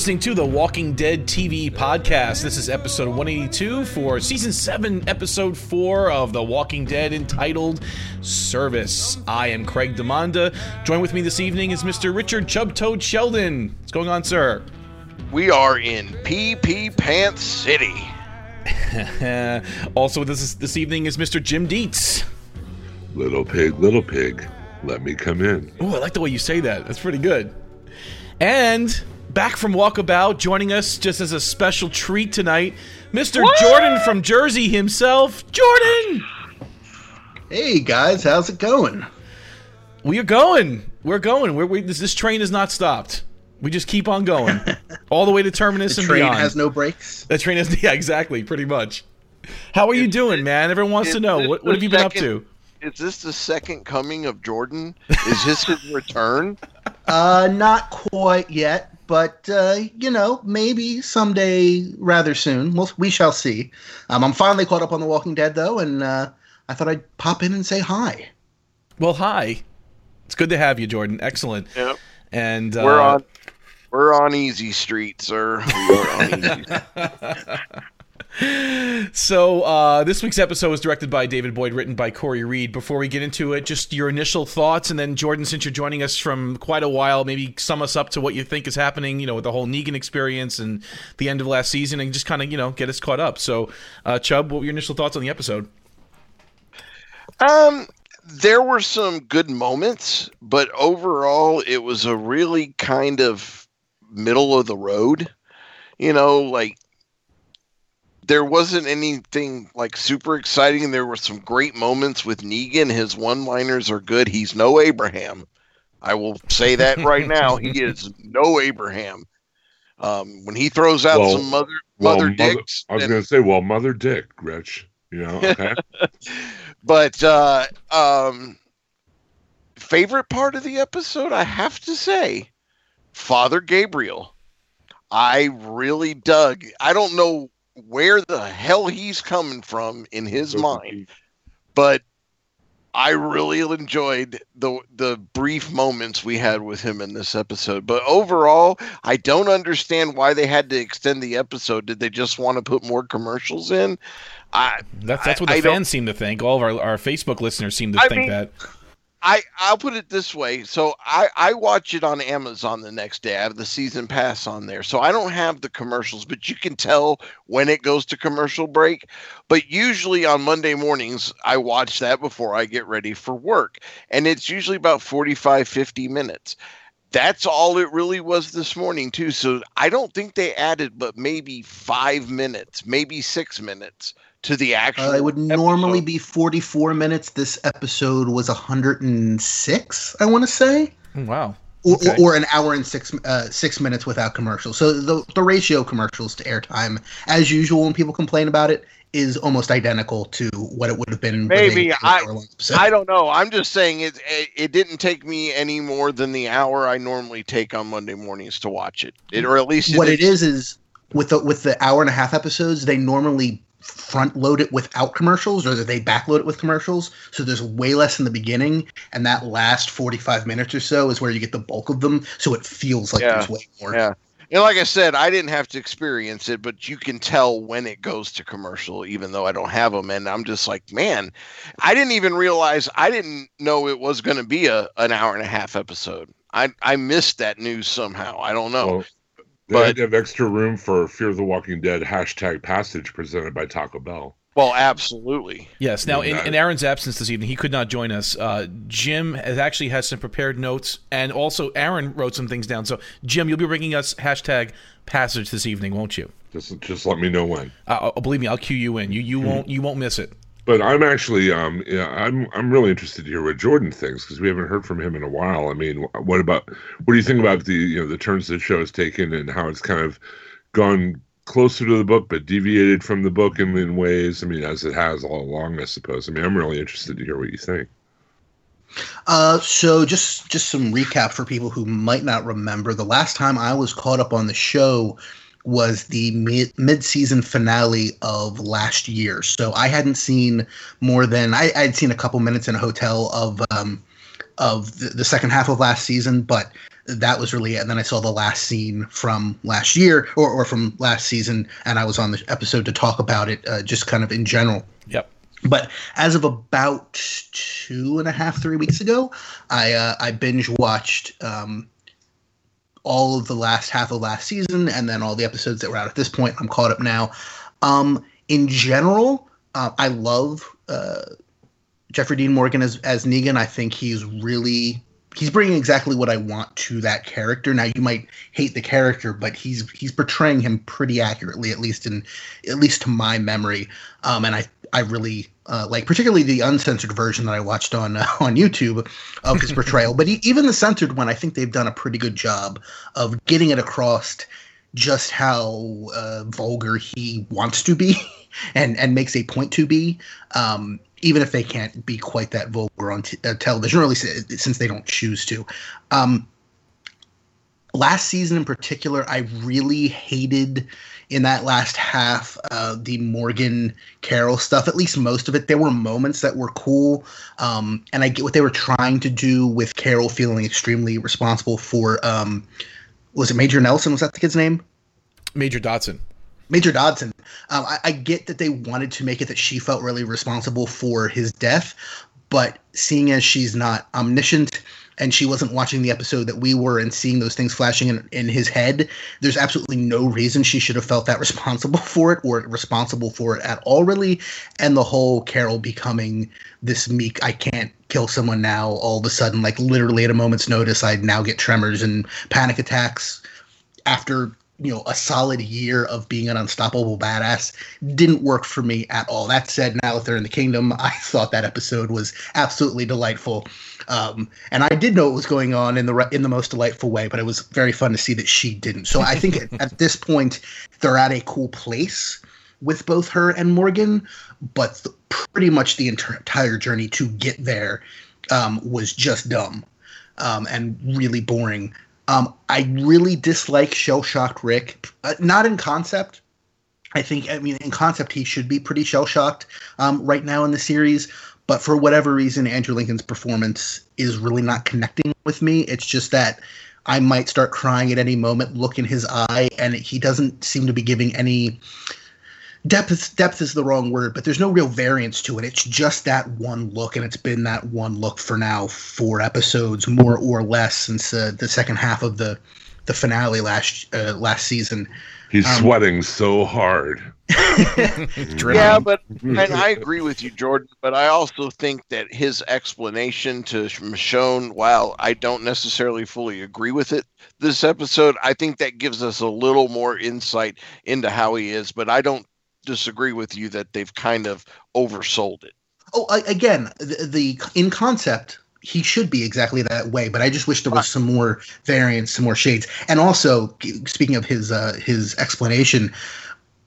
Listening to the Walking Dead TV podcast. This is episode 182 for season 7, episode 4 of The Walking Dead entitled Service. I am Craig Demanda. Join with me this evening is Mr. Richard Chubtoad Sheldon. What's going on, sir? We are in PP Pants City. also with us this evening is Mr. Jim Dietz. little pig, little pig, let me come in. Oh, I like the way you say that. That's pretty good. And back from Walkabout, joining us just as a special treat tonight, Mr. Jordan from Jersey himself. Jordan! Hey guys, how's it going? We are going. We're going. We're, we, this, this train has not stopped. We just keep on going, all the way to terminus The and train has no brakes. the train has, yeah, exactly, pretty much. How are you doing, man? Everyone wants to know this what, what have you been up to? Is this the second coming of Jordan? Is this his return? Uh, not quite yet, but uh, you know, maybe someday, rather soon. We'll, we shall see. Um, I'm finally caught up on The Walking Dead, though, and uh, I thought I'd pop in and say hi. Well, hi. It's good to have you, Jordan. Excellent. Yep. And uh, We're on we're on easy street, sir. We are on easy So uh, this week's episode was directed by David Boyd, written by Corey Reed. Before we get into it, just your initial thoughts, and then Jordan, since you're joining us from quite a while, maybe sum us up to what you think is happening. You know, with the whole Negan experience and the end of last season, and just kind of you know get us caught up. So, uh, Chubb, what were your initial thoughts on the episode? Um, there were some good moments, but overall, it was a really kind of middle of the road. You know, like there wasn't anything like super exciting. There were some great moments with Negan. His one-liners are good. He's no Abraham. I will say that right now. He is no Abraham. Um, when he throws out Well- some mother Well, mother mother- dicks, I was and- going to say, well, Mother Dick, Rich. You know, okay. but uh um favorite part of the episode i have to say father gabriel i really dug i don't know where the hell he's coming from in his mind. but i really enjoyed the the brief moments we had with him in this episode. But overall i don't understand why they had to extend the episode. Did they just want to put more commercials in? I That's that's what I- the I fans seem to think. All of our, our Facebook listeners seem to I think mean- that. I I'll put it this way. So I I watch it on Amazon the next day. I have the season pass on there, so I don't have the commercials, but you can tell when it goes to commercial break. But usually on Monday mornings, I watch that before I get ready for work, and it's usually about 45 50 minutes. That's all it really was this morning too. So I don't think they added but maybe 5 minutes, maybe 6 minutes to the actual Uh, it would normally be 44 minutes. This episode was 106, I want to say. Oh, wow. Or, Okay. or, or an hour and six uh, six minutes without commercials. So the the ratio of commercials to airtime, as usual, when people complain about it, is almost identical to what it would have been. Maybe I- I don't know. I'm just saying it, it. It didn't take me any more than the hour I normally take on Monday mornings to watch it. It or at least what it didn't- is is with the with the hour and a half episodes, they normally front load it without commercials or they backload it with commercials. So there's way less in the beginning, and that last 45 minutes or so is where you get the bulk of them. So it feels like Yeah. there's way more. Yeah. And like I said, I didn't have to experience it, but you can tell when it goes to commercial, even though I don't have them. And I'm just like, man, I didn't even realize, I didn't know it was going to be a an hour and a half episode. I I missed that news somehow. I don't know. Well, they But- had to have extra room for Fear of the Walking Dead hashtag passage presented by Taco Bell. Well, absolutely. Yes. Now, in, in Aaron's absence this evening, he could not join us. Uh, Jim has actually has some prepared notes, and also Aaron wrote some things down. So, Jim, you'll be bringing us hashtag passage this evening, won't you? Just just let me know when. Uh, uh, believe me, I'll cue you in. You you won't you won't miss it. But I'm actually um yeah I'm I'm really interested to hear what Jordan thinks because we haven't heard from him in a while. I mean, what about what do you think about the you know the turns the show has taken and how it's kind of gone closer to the book but deviated from the book in, in ways I mean as it has all along I suppose. I mean I'm really interested to hear what you think. Uh, so just just some recap for people who might not remember. The last time I was caught up on the show was the mid mid-season finale of last year. So I hadn't seen more than I I'd seen a couple minutes in a hotel of um of the, the second half of last season, but that was really it. And then I saw the last scene from last year or, or from last season, and I was on the episode to talk about it, uh, just kind of in general. Yep. But as of about two and a half, three weeks ago, I uh, I binge watched um, all of the last half of last season, and then all the episodes that were out at this point. I'm caught up now. Um, in general, uh, I love uh, Jeffrey Dean Morgan as as Negan. I think he's really he's bringing exactly what I want to that character. Now you might hate the character, but he's he's portraying him pretty accurately, at least in at least to my memory. Um, and I I really uh, like, particularly the uncensored version that I watched on uh, on YouTube of his portrayal. but e- even the censored one, I think they've done a pretty good job of getting it across just how uh, vulgar he wants to be and and makes a point to be. Um, even if they can't be quite that vulgar on t- uh, television, or at least uh, since they don't choose to. Um, last season in particular, I really hated in that last half uh, the Morgan Carol stuff. At least most of it. There were moments that were cool, um, and I get what they were trying to do with Carol feeling extremely responsible for. Um, was it Major Nelson? Was that the kid's name? Major Dotson. Major Dodson. Um, I, I get that they wanted to make it that she felt really responsible for his death, but seeing as she's not omniscient and she wasn't watching the episode that we were and seeing those things flashing in, in his head, there's absolutely no reason she should have felt that responsible for it or responsible for it at all, really. And the whole Carol becoming this meek, I can't kill someone now, all of a sudden, like literally at a moment's notice, I now get tremors and panic attacks after you know a solid year of being an unstoppable badass didn't work for me at all. That said now that they're in the kingdom i thought that episode was absolutely delightful. Um, and i did know what was going on in the re- in the most delightful way but it was very fun to see that she didn't. So i think at, at this point they're at a cool place with both her and morgan but th- pretty much the enter- entire journey to get there um, was just dumb um, and really boring um, I really dislike Shell Shocked Rick. Uh, not in concept. I think, I mean, in concept, he should be pretty shell shocked um, right now in the series. But for whatever reason, Andrew Lincoln's performance is really not connecting with me. It's just that I might start crying at any moment, look in his eye, and he doesn't seem to be giving any depth depth is the wrong word but there's no real variance to it it's just that one look and it's been that one look for now four episodes more or less since uh, the second half of the the finale last uh, last season He's Um, sweating so hard. Yeah, but and I agree with you, Jordan. But I also think that his explanation to Michonne, while I don't necessarily fully agree with it, this episode, I think that gives us a little more insight into how he is. But I don't disagree with you that they've kind of oversold it. oh I, again the, the in concept he should be exactly that way but i just wish there was some more variance some more shades. And also speaking of his uh his explanation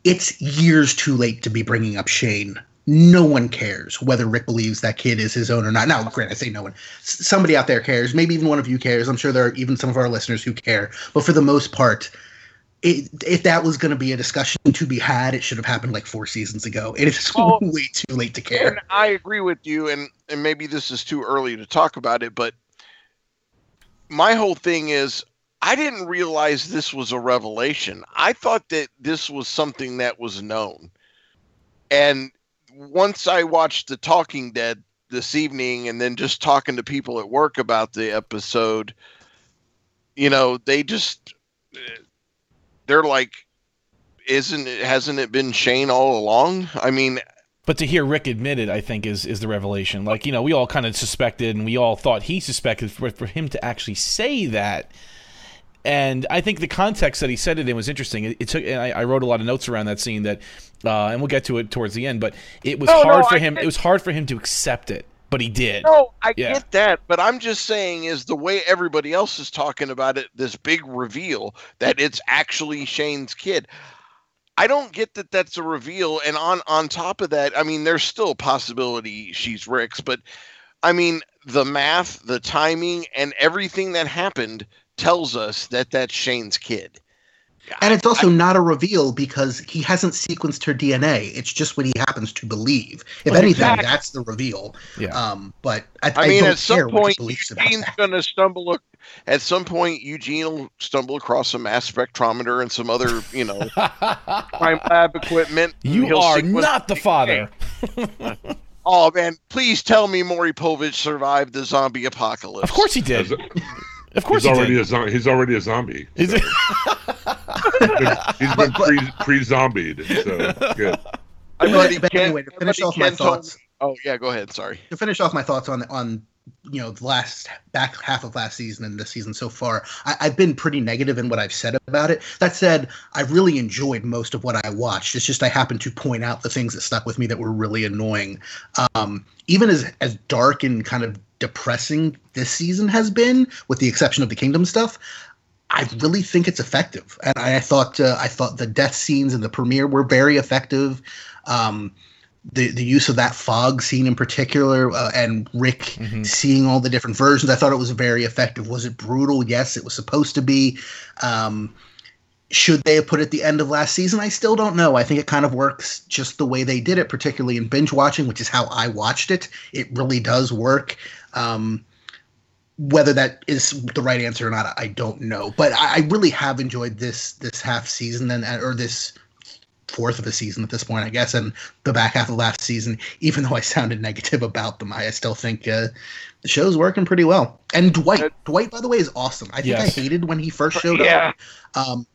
it's years too late to be bringing up shane. No one cares whether rick believes that kid is his own or not. Now granted i say no one. S- somebody out there cares. Maybe even one of you cares. I'm sure there are even some of our listeners who care. But for the most part it, if that was going to be a discussion to be had, it should have happened like four seasons ago. It is Oh. way too late to care. And I agree with you, and and maybe this is too early to talk about it, but my whole thing is I didn't realize this was a revelation. I thought that this was something that was known, and once I watched The Talking Dead this evening, and then just talking to people at work about the episode, you know, they just they're like. Isn't it? Hasn't it been Shane all along? I mean, But to hear Rick admit it, I think is is the revelation. Like you know, we all kind of suspected, and we all thought he suspected. For for him to actually say that, and I think the context that he said it in was interesting. It, it took, and I, I wrote a lot of notes around that scene that, uh, and we'll get to it towards the end. But it was No, no, hard for I him. get- It was hard for him to accept it, but he did. No, I Yeah. get that, but I'm just saying is the way everybody else is talking about it, this big reveal that it's actually Shane's kid. I don't get that that's a reveal, and on on top of that, I mean, there's still a possibility she's Rick's, but I mean, the math, the timing, and everything that happened tells us that that's Shane's kid. And it's also not a reveal because he hasn't sequenced her DNA. It's just what he happens to believe. If Well, anything, exactly. that's the reveal. Yeah. Um, but I, I mean, don't at some care what he point, Eugene's going to stumble. ac- At some point, Eugene will stumble across a mass spectrometer and some other, you know, crime lab equipment. you are not the father. Oh man, please tell me Maury Povich survived the zombie apocalypse. Of course he did. As- Of course he's he already did. a zo- he's already a zombie. Is it- He's been, he's been pre pre zombied. So good. My But- buddy but Ken- anyway, to finish off my thoughts, me- Oh yeah, go ahead. Sorry. to finish off my thoughts on on you know the last back half of last season and this season so far, I, I've been pretty negative in what I've said about it. That said, I really enjoyed most of what I watched. It's just I happened to point out the things that stuck with me that were really annoying. Um, even as as dark and kind of depressing this season has been, with the exception of the Kingdom stuff. I really think it's effective, and I, I thought uh, I thought the death scenes in the premiere were very effective. Um, the the use of that fog scene in particular, uh, and Rick Mhm. seeing all the different versions, I thought it was very effective. Was it brutal? Yes, it was supposed to be. Um, should they have put it at the end of last season? I still don't know. I think it kind of works just the way they did it, particularly in binge watching, which is how I watched it. It really does work. Um, whether that is the right answer or not, I don't know. But I, I really have enjoyed this this half season and or this fourth of the season at this point, I guess, and the back half of last season. Even though I sounded negative about them, I still think uh, the show's working pretty well. And Dwight, Dwight, by the way, is awesome. I think Yes. I hated when he first showed Yeah. up. Um,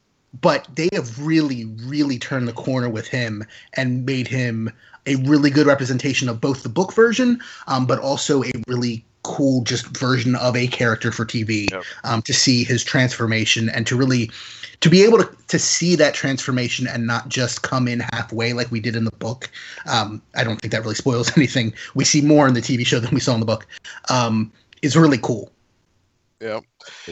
but they have really, really turned the corner with him and made him a really good representation of both the book version, um, but also a really cool just version of a character for TV. Yep. Um, to see his transformation and to really to be able to, to see that transformation and not just come in halfway like we did in the book. Um, I don't think that really spoils anything. We see more in the TV show than we saw in the book. Um, is really cool. Yeah.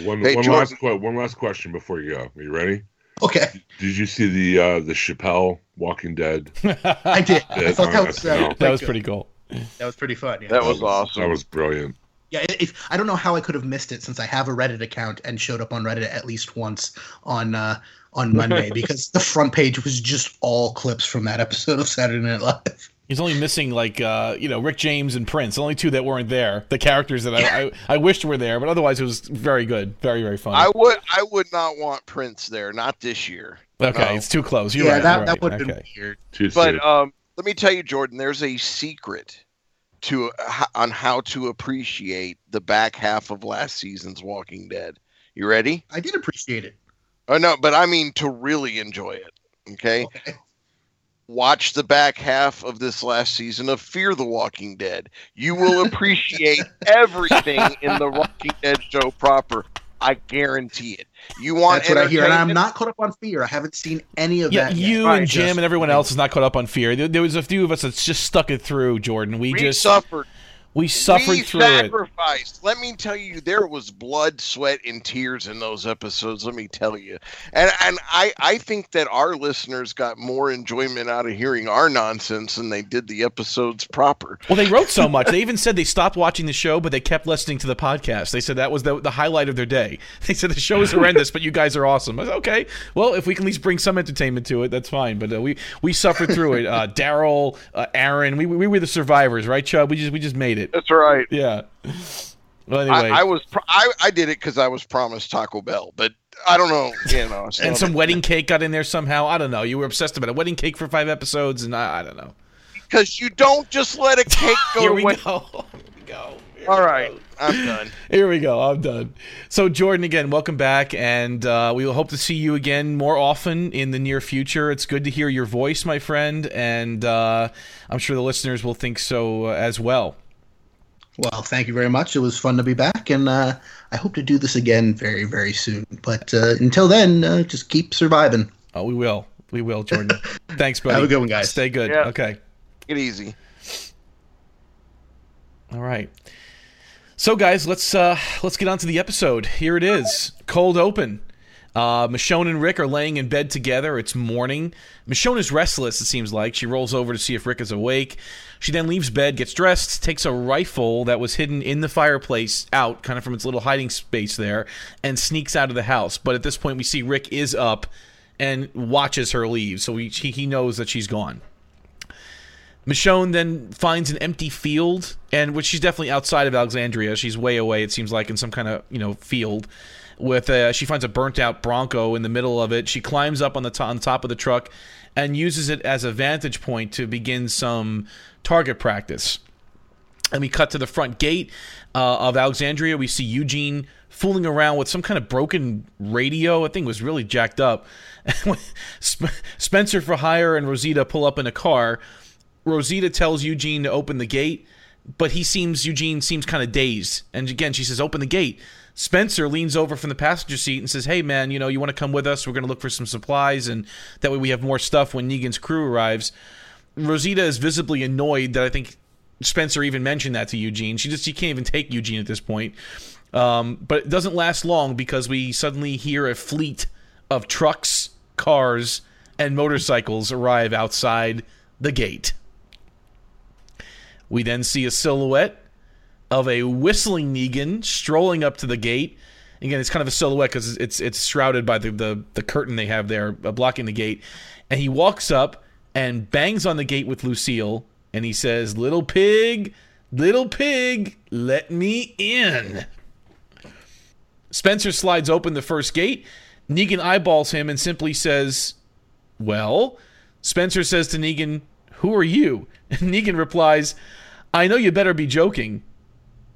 One, Hey, one last que- one last question before you go. Are you ready? Okay, Did you see the uh, the Chappelle Walking Dead? I did. I Yeah, thought that was SNL. uh, that was pretty cool. That was pretty fun. Yeah. That was awesome. That was brilliant. Yeah, if, if I don't know how I could have missed it since I have a Reddit account and showed up on Reddit at least once on uh, on Monday because the front page was just all clips from that episode of Saturday Night Live. He's only missing like uh, you know Rick James and Prince, only two that weren't there. The characters that I, I, I wished were there, but otherwise it was very good, very very fun. I would I would not want Prince there, not this year. okay, No. it's too close. You're yeah, right. that you're that right. would have okay. been weird. Too soon. But um, let me tell you, Jordan, there's a secret to on how to appreciate the back half of last season's Walking Dead. You ready? I did appreciate it. Oh no, but I mean to really enjoy it. Okay, Okay. watch the back half of this last season of Fear the Walking Dead. You will appreciate everything in the Walking Dead show proper. I guarantee it. You want That's what I hear, and I'm not caught up on Fear. I haven't seen any of Yeah, that. yet. you Right, and Jim just- and everyone else is not caught up on fear. There, there was a few of us that just stuck it through. Jordan, we We just suffered. We suffered we through it. sacrificed. Let me tell you, there was blood, sweat, and tears in those episodes. Let me tell you, and and I I think that our listeners got more enjoyment out of hearing our nonsense than they did the episodes proper. Well, they wrote so much. They even said they stopped watching the show, but they kept listening to the podcast. They said that was the, the highlight of their day. They said the show is horrendous, but you guys are awesome. I said, okay, well, if we can at least bring some entertainment to it, that's fine. But uh, we we suffered through it. Uh, Daryl, uh, Aaron, we, we were the survivors, right, Chubb? We just we just made it. That's right. Yeah. Well, anyway, I, I was pro- I I did it because I was promised Taco Bell, but I don't know. You know, and some wedding cake got in there somehow. I don't know. You were obsessed about a wedding cake for five episodes, and I, I don't know. because you don't just let a cake go Here we waste. go. Here we go. Here All we right, go. I'm done. Here we go. I'm done. So, Jordan, again, welcome back, and uh, we will hope to see you again more often in the near future. It's good to hear your voice, my friend, and uh, I'm sure the listeners will think so uh, as well. Well, thank you very much. It was fun to be back, and uh, I hope to do this again very, very soon. But uh, until then, uh, just keep surviving. Oh, we will. We will, Jordan. Thanks, buddy. Have a good one, guys. Stay good. Yeah. Okay. Get easy. All right. So, guys, let's uh, let's get on to the episode. Here it is, cold open. Uh, Michonne and Rick are laying in bed together. It's morning. Michonne is restless. It seems like she rolls over to see if Rick is awake. She then leaves bed, gets dressed, takes a rifle that was hidden in the fireplace out, kind of from its little hiding space there, and sneaks out of the house. But at this point, we see Rick is up and watches her leave, so he he knows that she's gone. Michonne then finds an empty field, and which she's definitely outside of Alexandria. She's way away, it seems like, in some kind of you know field. With uh, she finds a burnt out Bronco in the middle of it. She climbs up on the top, on top of the truck and uses it as a vantage point to begin some target practice. And we cut to the front gate uh, of Alexandria. We see Eugene fooling around with some kind of broken radio. I think was really jacked up. Spencer for hire and Rosita pull up in a car. Rosita tells Eugene to open the gate, but he seems Eugene seems kind of dazed. And again, she says, "Open the gate." Spencer leans over from the passenger seat and says, "Hey, man, you know you want to come with us? We're going to look for some supplies, and that way we have more stuff when Negan's crew arrives." Rosita is visibly annoyed that I think Spencer even mentioned that to Eugene. She just she can't even take Eugene at this point. Um, but it doesn't last long because we suddenly hear a fleet of trucks, cars, and motorcycles arrive outside the gate. We then see a silhouette of a whistling Negan strolling up to the gate. Again, it's kind of a silhouette because it's it's shrouded by the, the, the curtain they have there uh, blocking the gate. And he walks up and bangs on the gate with Lucille, and he says, "Little pig, little pig, let me in." Spencer slides open the first gate. Negan eyeballs him and simply says, "Well." Spencer says to Negan, "Who are you?" And Negan replies, "I know you better be joking."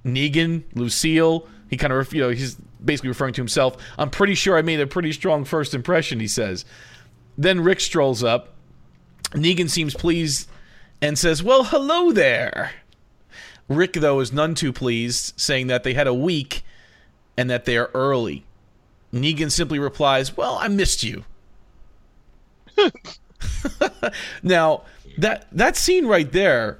Negan, Lucille, he kind of, you know, he's basically referring to himself. I'm pretty sure I made a pretty strong first impression, he says. Then Rick strolls up. Negan seems pleased and says, Well, hello there. Rick, though, is none too pleased, saying that they had a week and that they are early. Negan simply replies, Well, I missed you. now, that that scene right there,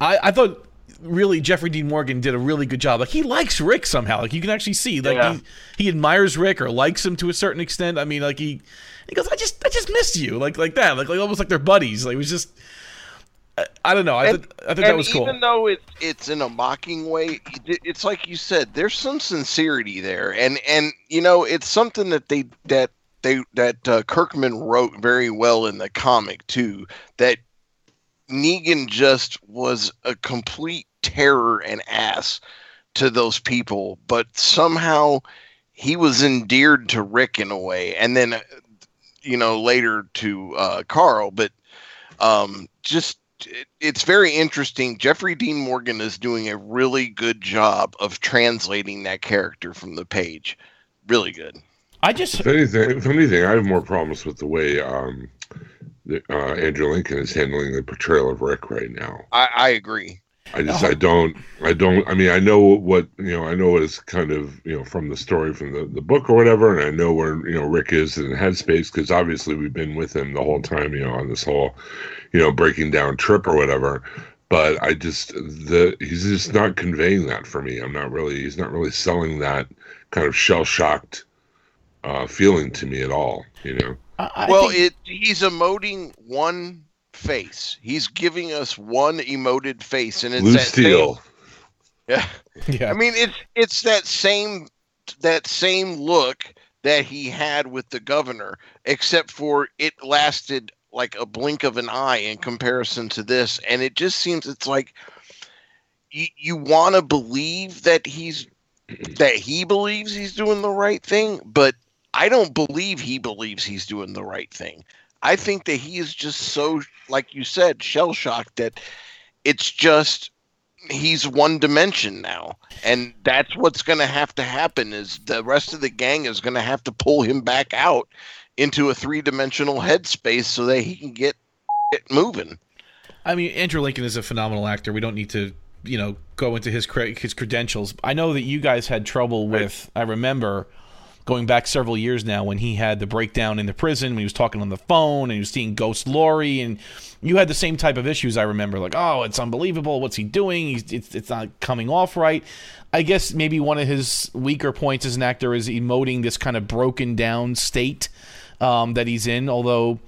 I, I thought really Jeffrey Dean Morgan did a really good job. Like he likes Rick somehow. Like you can actually see like Yeah. he, he admires Rick or likes him to a certain extent. I mean, like he he goes, I just I just missed you, like like that, like like almost like they're buddies. Like it was just. I, I don't know. I, And- th- I think that was cool. even though it's it's in a mocking way, it's like you said, there's some sincerity there, and and you know it's something that they that they that uh, Kirkman wrote very well in the comic too. That Negan just was a complete terror and ass to those people, but somehow he was endeared to Rick in a way, and then uh, you know later to uh, Carl, but um, just it, it's very interesting. Jeffrey Dean Morgan is doing a really good job of translating that character from the page. Really good. I just If anything, if anything, I have more problems with the way um, the, uh, Andrew Lincoln is handling the portrayal of Rick right now. I, I agree. I just, I don't, I don't. I mean, I know what you know. I know it's kind of you know from the story from the, the book or whatever, and I know where you know Rick is in Headspace because obviously we've been with him the whole time, you know, on this whole, you know, breaking down trip or whatever. but I just the he's just not conveying that for me. I'm not really he's not really selling that kind of shell shocked uh, feeling to me at all. You know. I, I well, think- it he's emoting one face. He's giving us one emoted face, and it's Blue that Steel. Same, yeah, yeah. I mean it's it's that same that same look that he had with the governor, except for it lasted like a blink of an eye in comparison to this, and it just seems it's like you you want to believe that he's that he believes he's doing the right thing, but I don't believe he believes he's doing the right thing. I think that he is just so, like you said, shell shocked that it's just he's one dimension now, and that's what's going to have to happen. Is the rest of the gang is going to have to pull him back out into a three dimensional headspace so that he can get it moving. I mean, Andrew Lincoln is a phenomenal actor. We don't need to, you know, go into his cre- his credentials. I know that you guys had trouble with. I remember going back several years now when he had the breakdown in the prison when he was talking on the phone and he was seeing Ghost Lori and you had the same type of issues. I remember like, oh, it's unbelievable. What's he doing? He's, it's it's not coming off right. I guess maybe one of his weaker points as an actor is emoting this kind of broken down state um, that he's in. Although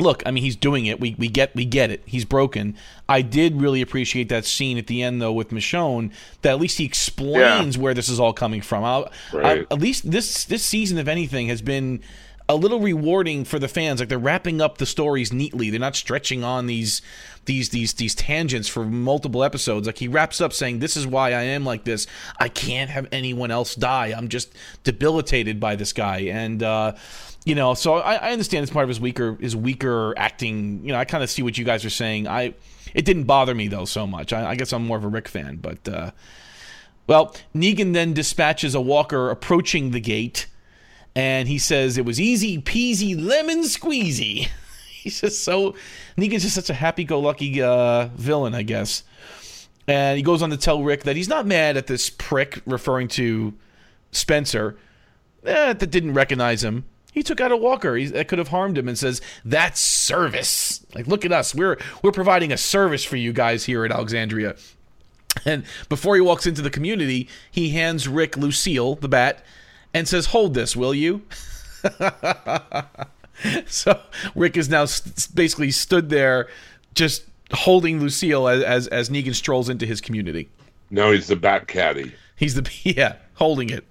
look, I mean, he's doing it. We we get we get it. He's broken. I did really appreciate that scene at the end though with Michonne. That at least he explains where this is all coming from. I, Right. I, at least this this season, if anything, has been a little rewarding for the fans. Like they're wrapping up the stories neatly. They're not stretching on these these these these tangents for multiple episodes. Like he wraps up saying, "This is why I am like this. I can't have anyone else die. I'm just debilitated by this guy." And uh, you know, so I, I understand it's part of his weaker his weaker acting. You know, I kind of see what you guys are saying. I it didn't bother me though so much. I, I guess I'm more of a Rick fan, but. Uh, well, Negan then dispatches a walker approaching the gate, and he says it was easy peasy lemon squeezy. He's just so Negan's just such a happy-go-lucky uh, villain, I guess. And he goes on to tell Rick that he's not mad at this prick, referring to Spencer, eh, that didn't recognize him. He took out a walker he, that could have harmed him, and says that's service. Like, look at us, we're we're providing a service for you guys here at Alexandria. And before he walks into the community, he hands Rick Lucille, the bat, and says, Hold this, will you? so Rick is now s- basically stood there just holding Lucille as, as, as Negan strolls into his community. No, he's the Bat Caddy. He's the, yeah, holding it.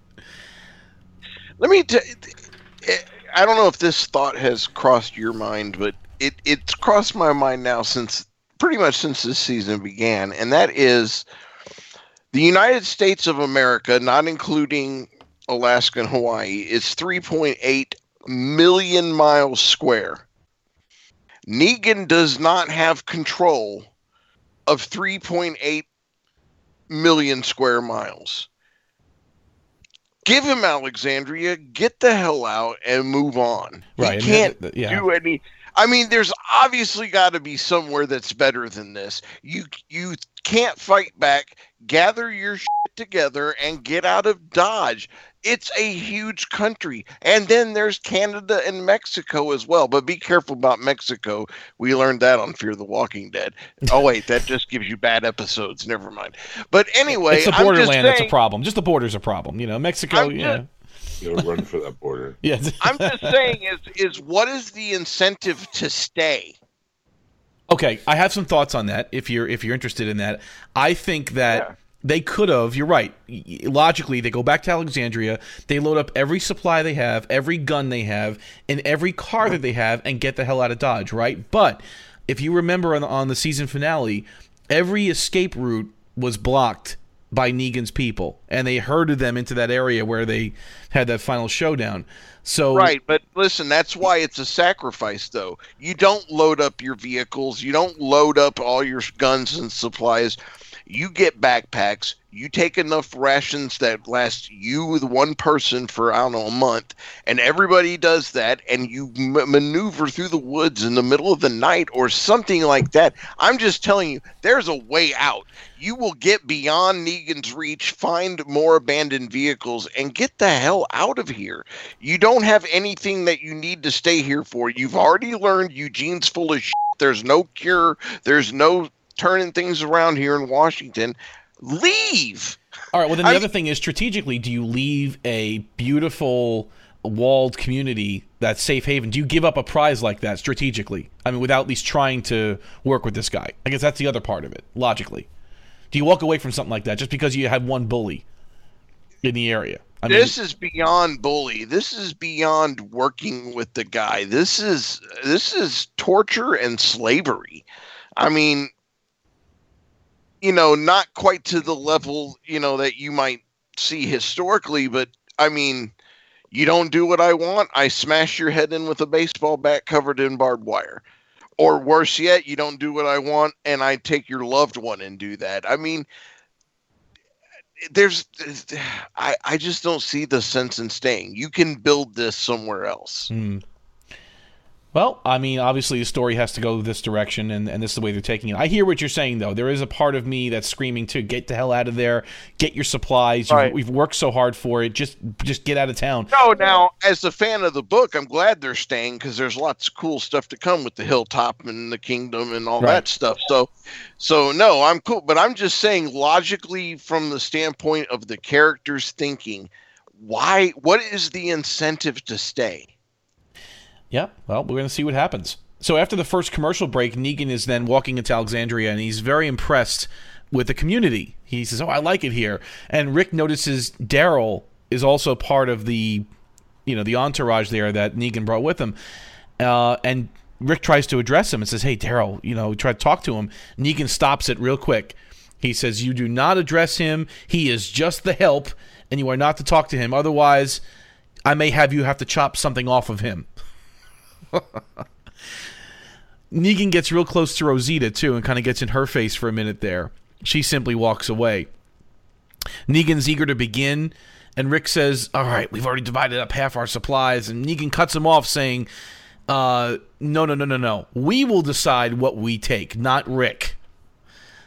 Let me. T- eh, I don't know if this thought has crossed your mind, but it it's crossed my mind now since pretty much since this season began, and that is the United States of America, not including Alaska and Hawaii, is 3.8 million miles square. Negan does not have control of 3.8 million square miles. Give him Alexandria, get the hell out, and move on. Right, He can't that- that- yeah. do any. I mean, there's obviously got to be somewhere that's better than this. You you can't fight back. Gather your shit together and get out of Dodge. It's a huge country, and then there's Canada and Mexico as well. But be careful about Mexico. We learned that on Fear the Walking Dead. Oh wait, that just gives you bad episodes. Never mind. But anyway, it's the borderland that's a problem. Just the border's a problem. You know, Mexico, I'm yeah. just- You know, run for that border. Yeah. I'm just saying is is what is the incentive to stay? Okay, I have some thoughts on that. If you're if you're interested in that, I think that Yeah. They could have. You're right. Logically, they go back to Alexandria. They load up every supply they have, every gun they have, and every car that they have, and get the hell out of Dodge. Right. But if you remember on the, on the season finale, every escape route was blocked by Negan's people, and they herded them into that area where they had that final showdown. So Right, but listen, that's why it's a sacrifice though. You don't load up your vehicles, you don't load up all your guns and supplies. You get backpacks, you take enough rations that last you with one person for I don't know a month, and everybody does that and you m- maneuver through the woods in the middle of the night or something like that. I'm just telling you, there's a way out. You will get beyond Negan's reach, find more abandoned vehicles, and get the hell out of here. You don't have anything that you need to stay here for. You've already learned Eugene's full of shit. There's no cure. There's no turning things around here in Washington. Leave. All right. Well, then the I- other thing is strategically, do you leave a beautiful walled community that's safe haven? Do you give up a prize like that strategically? I mean, without at least trying to work with this guy. I guess that's the other part of it. Logically, do you walk away from something like that just because you had one bully in the area? I mean, this is beyond bully. This is beyond working with the guy. This is this is torture and slavery. I mean, you know, not quite to the level, you know, that you might see historically, but I mean, you don't do what I want, I smash your head in with a baseball bat covered in barbed wire. Or worse yet, you don't do what I want and I take your loved one and do that. I mean, there's I, I just don't see the sense in staying. You can build this somewhere else. Hmm. Well, I mean, obviously the story has to go this direction, and, and this is the way they're taking it. I hear what you're saying, though. There is a part of me that's screaming too: "Get the hell out of there! Get your supplies. You've-. We've worked so hard for it. Just, just get out of town." No, now as a fan of the book, I'm glad they're staying because there's lots of cool stuff to come with the hilltop and the kingdom and all Right. that stuff. So, so no, I'm cool. But I'm just saying, logically, from the standpoint of the characters thinking, why? What is the incentive to stay? Yeah, well, we're going to see what happens. So after the first commercial break, Negan is then walking into Alexandria, and he's very impressed with the community. He says, "Oh, I like it here." And Rick notices Daryl is also part of the, you know, the entourage there that Negan brought with him. Uh, and Rick tries to address him and says, "Hey, Daryl, you know, try to talk to him." Negan stops it real quick. He says, "You do not address him. He is just the help, and you are not to talk to him. Otherwise, I may have you have to chop something off of him." Negan gets real close to Rosita too and kind of gets in her face for a minute there. She simply walks away. Negan's eager to begin, and Rick says, All right, we've already divided up half our supplies. And Negan cuts him off, saying, uh, No, no, no, no, no. We will decide what we take, not Rick.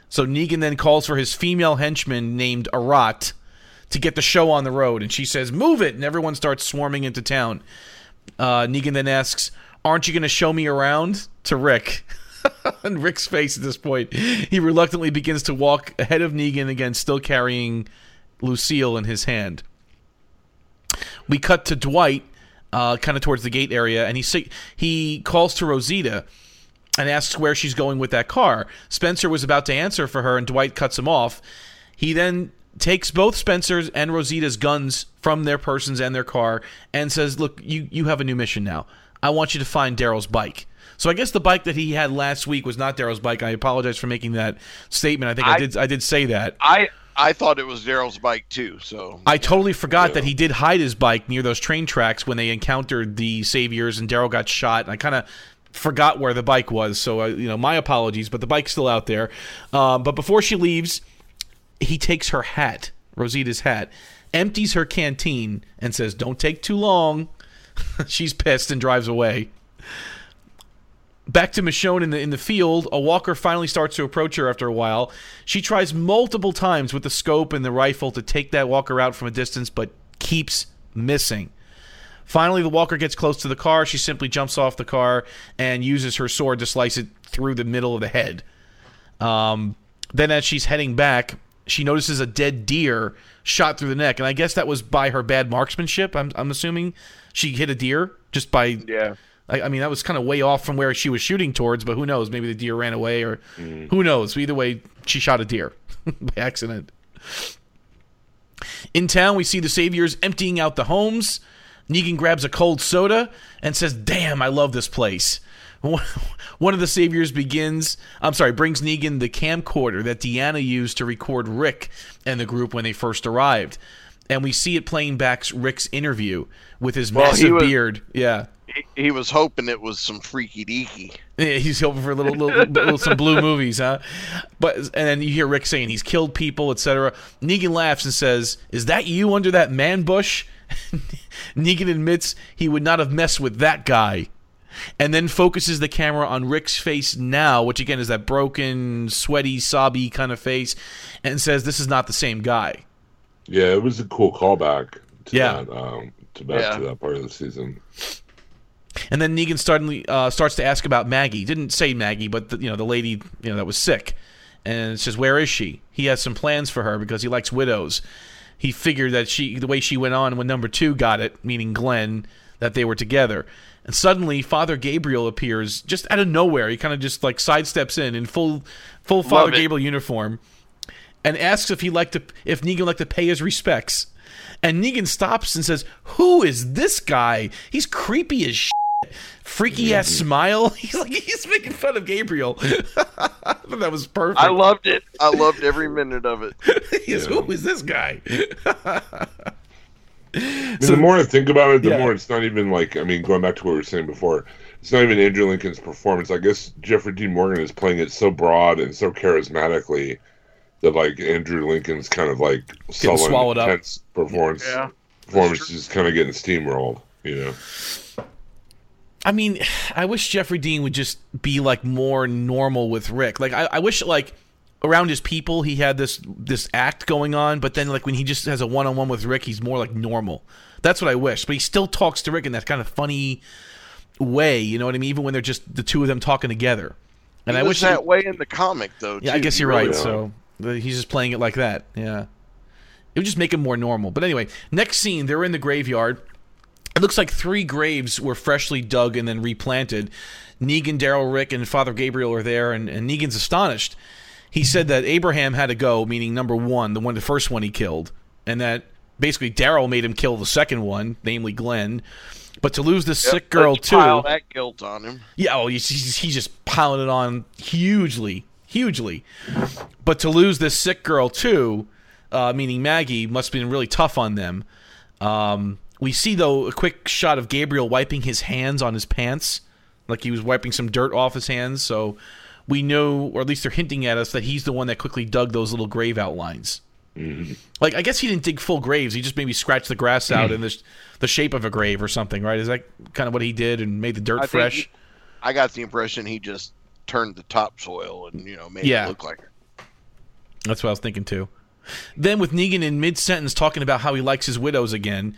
So Negan then calls for his female henchman named Arat to get the show on the road, and she says, Move it! And everyone starts swarming into town. Uh, Negan then asks, Aren't you going to show me around? to Rick. and Rick's face at this point, he reluctantly begins to walk ahead of Negan again, still carrying Lucille in his hand. We cut to Dwight, uh, kind of towards the gate area, and he he calls to Rosita and asks where she's going with that car. Spencer was about to answer for her, and Dwight cuts him off. He then takes both Spencer's and Rosita's guns from their persons and their car and says, "Look, you you have a new mission now. I want you to find Daryl's bike." So I guess the bike that he had last week was not Daryl's bike. I apologize for making that statement. I think I, I- did I did say that. I I thought it was Daryl's bike too. So I totally forgot that he did hide his bike near those train tracks when they encountered the saviors and Daryl got shot. And I kind of forgot where the bike was. So, uh, you know, my apologies, but the bike's still out there. Um, but before she leaves, he takes her hat, Rosita's hat, empties her canteen, and says, Don't take too long. She's pissed and drives away. Back to Michonne in the in the field, a walker finally starts to approach her after a while. She tries multiple times with the scope and the rifle to take that walker out from a distance, but keeps missing. Finally, the walker gets close to the car. She simply jumps off the car and uses her sword to slice it through the middle of the head. Um, then, as she's heading back, she notices a dead deer shot through the neck, and I guess that was by her bad marksmanship. I'm, I'm assuming she hit a deer just by yeah. I, I mean, that was kind of way off from where she was shooting towards, but who knows? Maybe the deer ran away, or mm. who knows? Either way, she shot a deer by accident. In town, we see the saviors emptying out the homes. Negan grabs a cold soda and says, "Damn, I love this place." One of the saviors begins, I'm sorry, brings Negan the camcorder that Deanna used to record Rick and the group when they first arrived. And we see it playing back Rick's interview with his Well, massive was- beard. Yeah. He, he was hoping it was some freaky deaky. Yeah, he's hoping for a little, little, little some blue movies, huh? But and then you hear Rick saying he's killed people, etc. Negan laughs and says, "Is that you under that man bush?" Negan admits he would not have messed with that guy, and then focuses the camera on Rick's face now, which again is that broken, sweaty, sobby kind of face, and says, "This is not the same guy." Yeah, it was a cool callback to Yeah. that um, to back Yeah. to that part of the season. And then Negan suddenly uh, starts to ask about Maggie. Didn't say Maggie, but the, you know the lady you know that was sick. and says, "Where is she?" He has some plans for her because he likes widows. He figured that she, the way she went on when number two got it, meaning Glenn, that they were together. And suddenly, Father Gabriel appears just out of nowhere. He kind of just like sidesteps in in full, full Father it. Gabriel uniform, and asks if he like to, if Negan like to pay his respects. And Negan stops and says, "Who is this guy? He's creepy as shit. Freaky ass smile. He's like he's making fun of Gabriel. I thought that was perfect. I loved it. I loved every minute of it. Who is this guy? I mean, the more I think about it, the Yeah. more it's not even like I mean, going back to what we were saying before, it's not even Andrew Lincoln's performance. I guess Jeffrey Dean Morgan is playing it so broad and so charismatically that like Andrew Lincoln's kind of like sullen, swallowed up. intense performance. Yeah, performance is kind of getting steamrolled. You know, I mean, I wish Jeffrey Dean would just be like more normal with Rick. Like I, I wish like around his people he had this this act going on, but then like when he just has a one on one with Rick, he's more like normal. That's what I wish. But he still talks to Rick in that kind of funny way. You know what I mean? Even when they're just the two of them talking together. And he I wish that way in the comic though. Yeah, I guess you're right. was. So he's just playing it like that. Yeah. It would just make him more normal. But anyway, next scene, they're in the graveyard. It looks like three graves were freshly dug and then replanted. Negan, Daryl, Rick, and Father Gabriel are there, and, and Negan's astonished. He said that Abraham had to go, meaning number one, the one, the first one he killed, and that basically Daryl made him kill the second one, namely Glenn. But to lose this Yep, sick girl too, Pile that guilt on him. yeah, oh, he's, he's, he's just piling it on hugely, hugely. But to lose this sick girl too, uh, meaning Maggie, must have been really tough on them. Um, we see though a quick shot of Gabriel wiping his hands on his pants, like he was wiping some dirt off his hands. So we know, or at least they're hinting at us, that he's the one that quickly dug those little grave outlines. Mm-hmm. Like I guess he didn't dig full graves. He just maybe scratched the grass out in the the shape of a grave or something, right? Is that kind of what he did and made the dirt I fresh? he- I got the impression he just turned the topsoil and you know made Yeah. it look like it. That's what I was thinking too. Then with Negan in mid sentence talking about how he likes his widows again,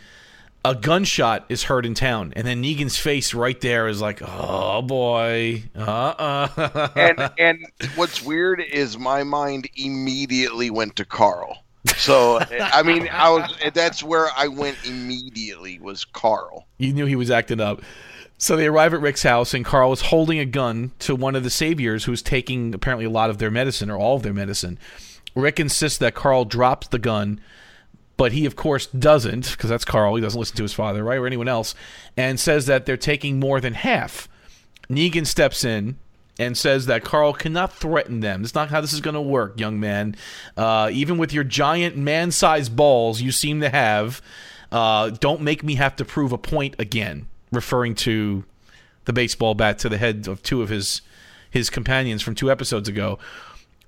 a gunshot is heard in town, and then Negan's face right there is like, "Oh boy, uh, uh and and what's weird is my mind immediately went to Carl. So I mean, I was that's where I went immediately was Carl. You knew he was acting up. So they arrive at Rick's house, and Carl is holding a gun to one of the saviors who's taking apparently a lot of their medicine or all of their medicine. Rick insists that Carl drops the gun, but he, of course, doesn't because that's Carl. He doesn't listen to his father, right, or anyone else, and says that they're taking more than half. Negan steps in and says that Carl cannot threaten them. That's not how this is going to work, young man. Uh, even with your giant man sized balls you seem to have, uh, don't make me have to prove a point again, referring to the baseball bat to the head of two of his his companions from two episodes ago.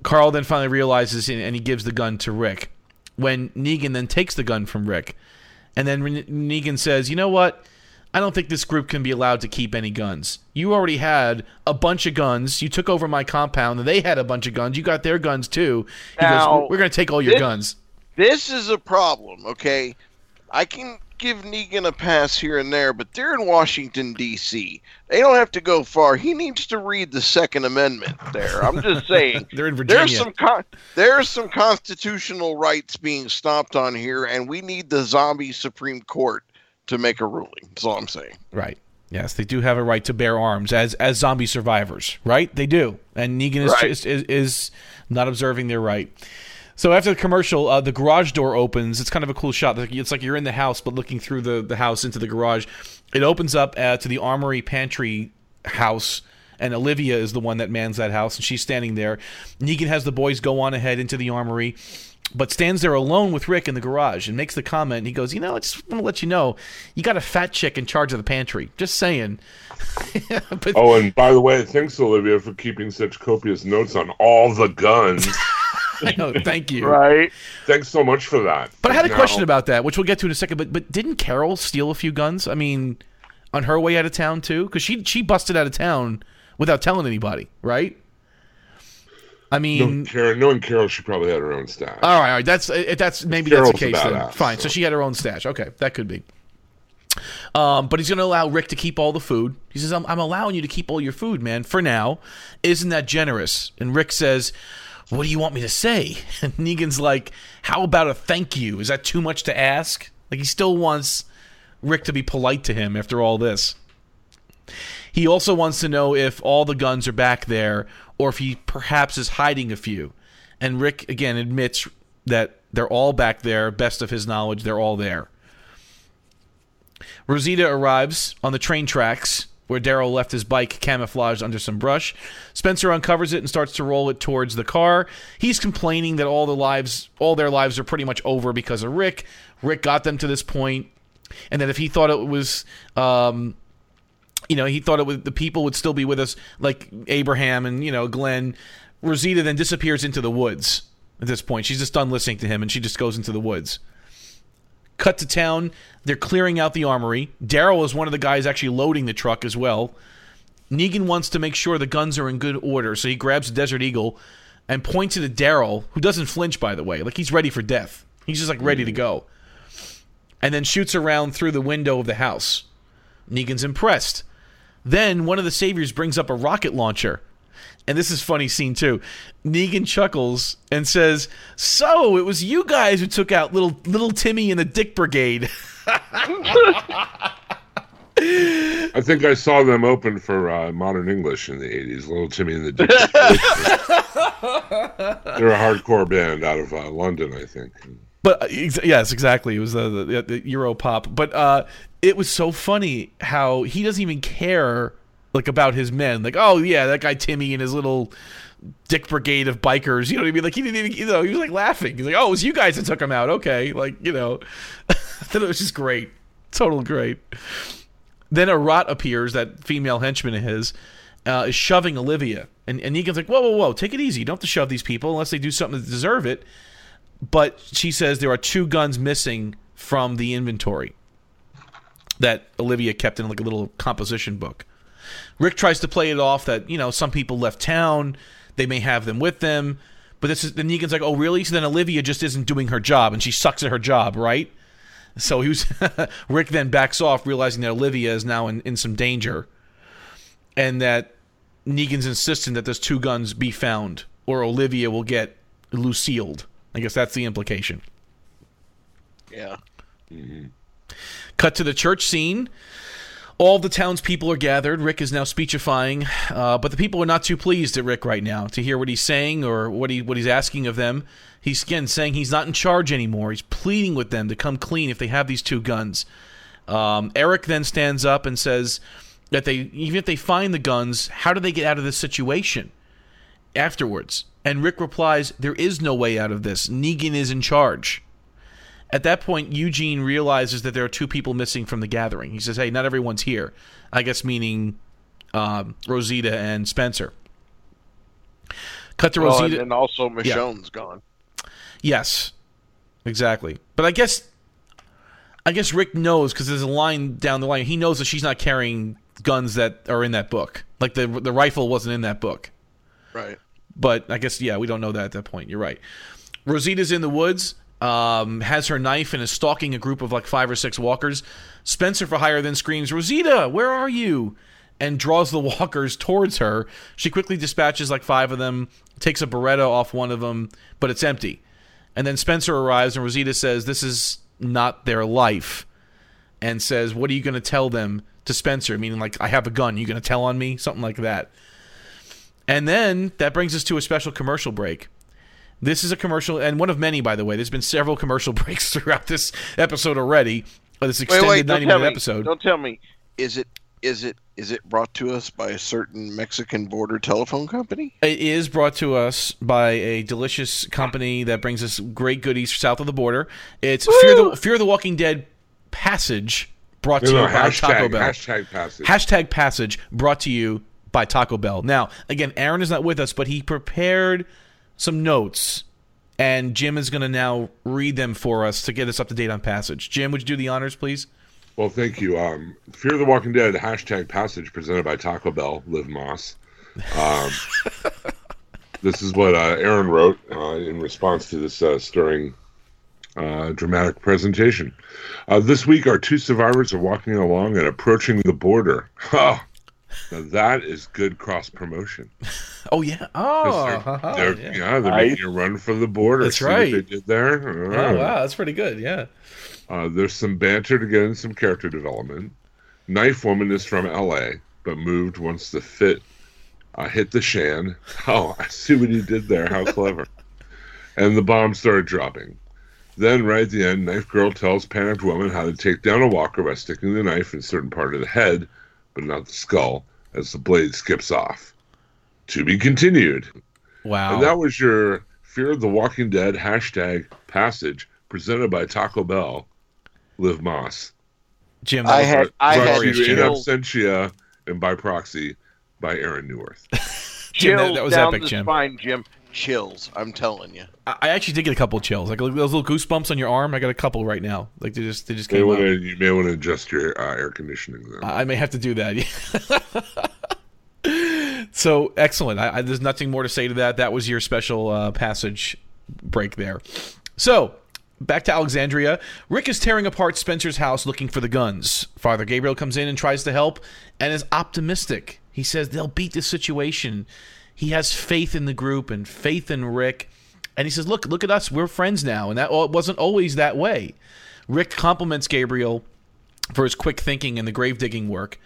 Carl then finally realizes and he gives the gun to Rick. When Negan then takes the gun from Rick, and then Negan says, "You know what? I don't think this group can be allowed to keep any guns. You already had a bunch of guns. You took over my compound, and they had a bunch of guns. You got their guns too. He Now, goes, "We're going to take all your this- guns." This is a problem, okay? I can give Negan a pass here and there, but they're in Washington D.C. They don't have to go far. He needs to read the Second Amendment. There, I'm just saying. They're in Virginia. There's some con- there's some constitutional rights being stomped on here, and we need the zombie Supreme Court to make a ruling. That's all I'm saying. Right. Yes, they do have a right to bear arms as as zombie survivors, right? They do, and Negan is Right. is, is, is not observing their right. So after the commercial, uh, the garage door opens. It's kind of a cool shot. It's like you're in the house, but looking through the, the house into the garage. It opens up uh, to the armory pantry house, and Olivia is the one that mans that house, and she's standing there. Negan has the boys go on ahead into the armory, but stands there alone with Rick in the garage and makes the comment. He goes, "You know, I just want to let you know, you got a fat chick in charge of the pantry. Just saying." but Oh, and by the way, thanks Olivia for keeping such copious notes on all the guns. no, thank you. Right. thanks so much for that. But I had a Now- question about that, which we'll get to in a second. But but didn't Carol steal a few guns? I mean, on her way out of town too, because she she busted out of town without telling anybody, right? I mean, No, Karen, knowing Carol, she probably had her own stash. all right, all right. That's uh, that's maybe Carol's that's the a case then. badass, Fine. So. so. she had her own stash. Okay, that could be. Um, but he's going to allow Rick to keep all the food. He says, I'm, "I'm allowing you to keep all your food, man, for now. Isn't that generous?" And Rick says, what do you want me to say? And Negan's like, how about a thank you? Is that too much to ask? Like he still wants Rick to be polite to him after all this. He also wants to know if all the guns are back there or if he perhaps is hiding a few. And Rick again admits that they're all back there, best of his knowledge, they're all there. Rosita arrives on the train tracks where Daryl left his bike camouflaged under some brush. Spencer uncovers it and starts to roll it towards the car. He's complaining that all the lives, all their lives are pretty much over because of Rick. Rick got them to this point, and that if he thought it was, um, you know, he thought it was the people would still be with us, like Abraham and you know Glenn. Rosita then disappears into the woods. At this point, she's just done listening to him, and she just goes into the woods. Cut to town. They're clearing out the armory. Daryl is one of the guys actually loading the truck as well. Negan wants to make sure the guns are in good order, so he grabs a Desert Eagle and points it at Daryl, who doesn't flinch, by the way. Like he's ready for death. He's just like ready to go. And then shoots around through the window of the house. Negan's impressed. Then one of the saviors brings up a rocket launcher. And this is funny scene too. Negan chuckles and says, "So it was you guys who took out little little Timmy and the Dick Brigade." I think I saw them open for uh, Modern English in the '80s. Little Timmy and the Dick. They're a hardcore band out of uh, London, I think. But uh, ex- yes, exactly. It was uh, the, the Euro pop. But uh, it was so funny how he doesn't even care like about his men. Like, oh yeah, that guy Timmy and his little Dick Brigade of bikers. You know what I mean? Like he didn't even. You know, he was like laughing. He's like, oh, it was you guys that took him out. Okay, like you know. It was just great. Total great. Then Arat appears, that female henchman of his, uh, is shoving Olivia. And, and Negan's like, whoa, whoa, whoa, take it easy. You don't have to shove these people unless they do something to deserve it. But she says there are two guns missing from the inventory that Olivia kept in like a little composition book. Rick tries to play it off that, you know, some people left town, they may have them with them. But this is then Negan's like, oh really? So then Olivia just isn't doing her job and she sucks at her job, right? So he was Rick then backs off, realizing that Olivia is now in, in some danger. And that Negan's insisting that those two guns be found, or Olivia will get Lucille'd. I guess that's the implication. Yeah. Mm-hmm. Cut to the church scene. All the townspeople are gathered. Rick is now speechifying, uh, but the people are not too pleased at Rick right now to hear what he's saying or what he what he's asking of them. He's again saying he's not in charge anymore. He's pleading with them to come clean if they have these two guns. Um, Eric then stands up and says that they even if they find the guns, how do they get out of this situation afterwards? And Rick replies, "There is no way out of this. Negan is in charge." At that point, Eugene realizes that there are two people missing from the gathering. He says, "Hey, not everyone's here." I guess meaning um, Rosita and Spencer. Cut to Well, Rosita. and also Michonne's gone. Yes, exactly. But I guess, I guess Rick knows because there's a line down the line. He knows that she's not carrying guns that are in that book. Like the the rifle wasn't in that book. Right. But I guess yeah, we don't know that at that point. You're right. Rosita's in the woods. Um, has her knife and is stalking a group of like five or six walkers. Spencer for hire then screams, "Rosita, where are you?" and draws the walkers towards her. She quickly dispatches like five of them, takes a Beretta off one of them, but it's empty. And then Spencer arrives and Rosita says, "This is not their life," and says, "What are you going to tell them?" To Spencer, meaning like, "I have a gun. You going to tell on me?" Something like that. And then that brings us to a special commercial break. This is a commercial, and one of many, by the way. There's been several commercial breaks throughout this episode already. This extended wait, don't 90 minute me. episode. Don't tell me. Is it is it is it brought to us by a certain Mexican border telephone company? It is brought to us by a delicious company that brings us great goodies south of the border. It's Fear the, Fear the Walking Dead Passage, brought to No, you no, by Taco hashtag, Bell. hashtag passage. Hashtag Passage, brought to you by Taco Bell. Now, again, Aaron is not with us, but he prepared some notes, and Jim is going to now read them for us to get us up to date on Passage. Jim, would you do the honors, please? Well, thank you. Um, Fear the Walking Dead hashtag passage presented by Taco Bell, Live Más. Um, this is what uh, Aaron wrote uh, in response to this uh, stirring, uh, dramatic presentation. Uh, this week, our two survivors are walking along and approaching the border. Oh, now that is good cross promotion. Oh yeah. Oh, they're, haha, they're- yeah. yeah. they're Right. making a run for the border. That's See what right. they did there. Oh wow, that's pretty good. Yeah. Uh, there's some banter to get in some character development. Knife Woman is from L.A. but moved once the fit uh, hit the Shan. Oh, I see what he did there. How clever! and the bomb started dropping. Then, right at the end, Knife Girl tells Panicked Woman how to take down a walker by sticking the knife in a certain part of the head, but not the skull, as the blade skips off. To be continued. Wow. And that was your Fear of the Walking Dead hashtag passage presented by Taco Bell, Live Más. Jim, that I was had I Brought had to you in absentia and by proxy by Aaron Newworth. Jim, that- that was down epic, the Jim. spine, Jim. Chills. I'm telling you. I I actually did get a couple of chills, like those little goosebumps on your arm. I got a couple right now. Like they just they just You may came wanna- you may want to adjust your uh, air conditioning then. I I may have to do that. so excellent. I, I, there's nothing more to say to that. That was your special uh, passage break there. So back to Alexandria. Rick is tearing apart Spencer's house looking for the guns. Father Gabriel comes in and tries to help and is optimistic. He says they'll beat the situation. He has faith in the group and faith in Rick. And he says, "Look, look at us. We're friends now." And that well, it wasn't always that way. Rick compliments Gabriel for his quick thinking and the grave digging work.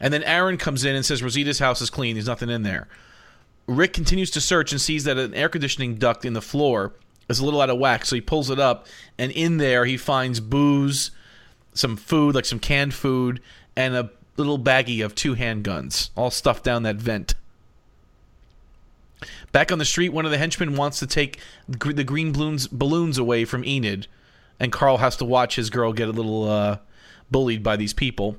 And then Aaron comes in and says Rosita's house is clean. There's nothing in there. Rick continues to search and sees that an air conditioning duct in the floor is a little out of whack, so he pulls it up, and in there he finds booze, some food, like some canned food, and a little baggie of two handguns, all stuffed down that vent. Back on the street, one of the henchmen wants to take the green balloons, balloons away from Enid, and Carl has to watch his girl get a little uh, bullied by these people.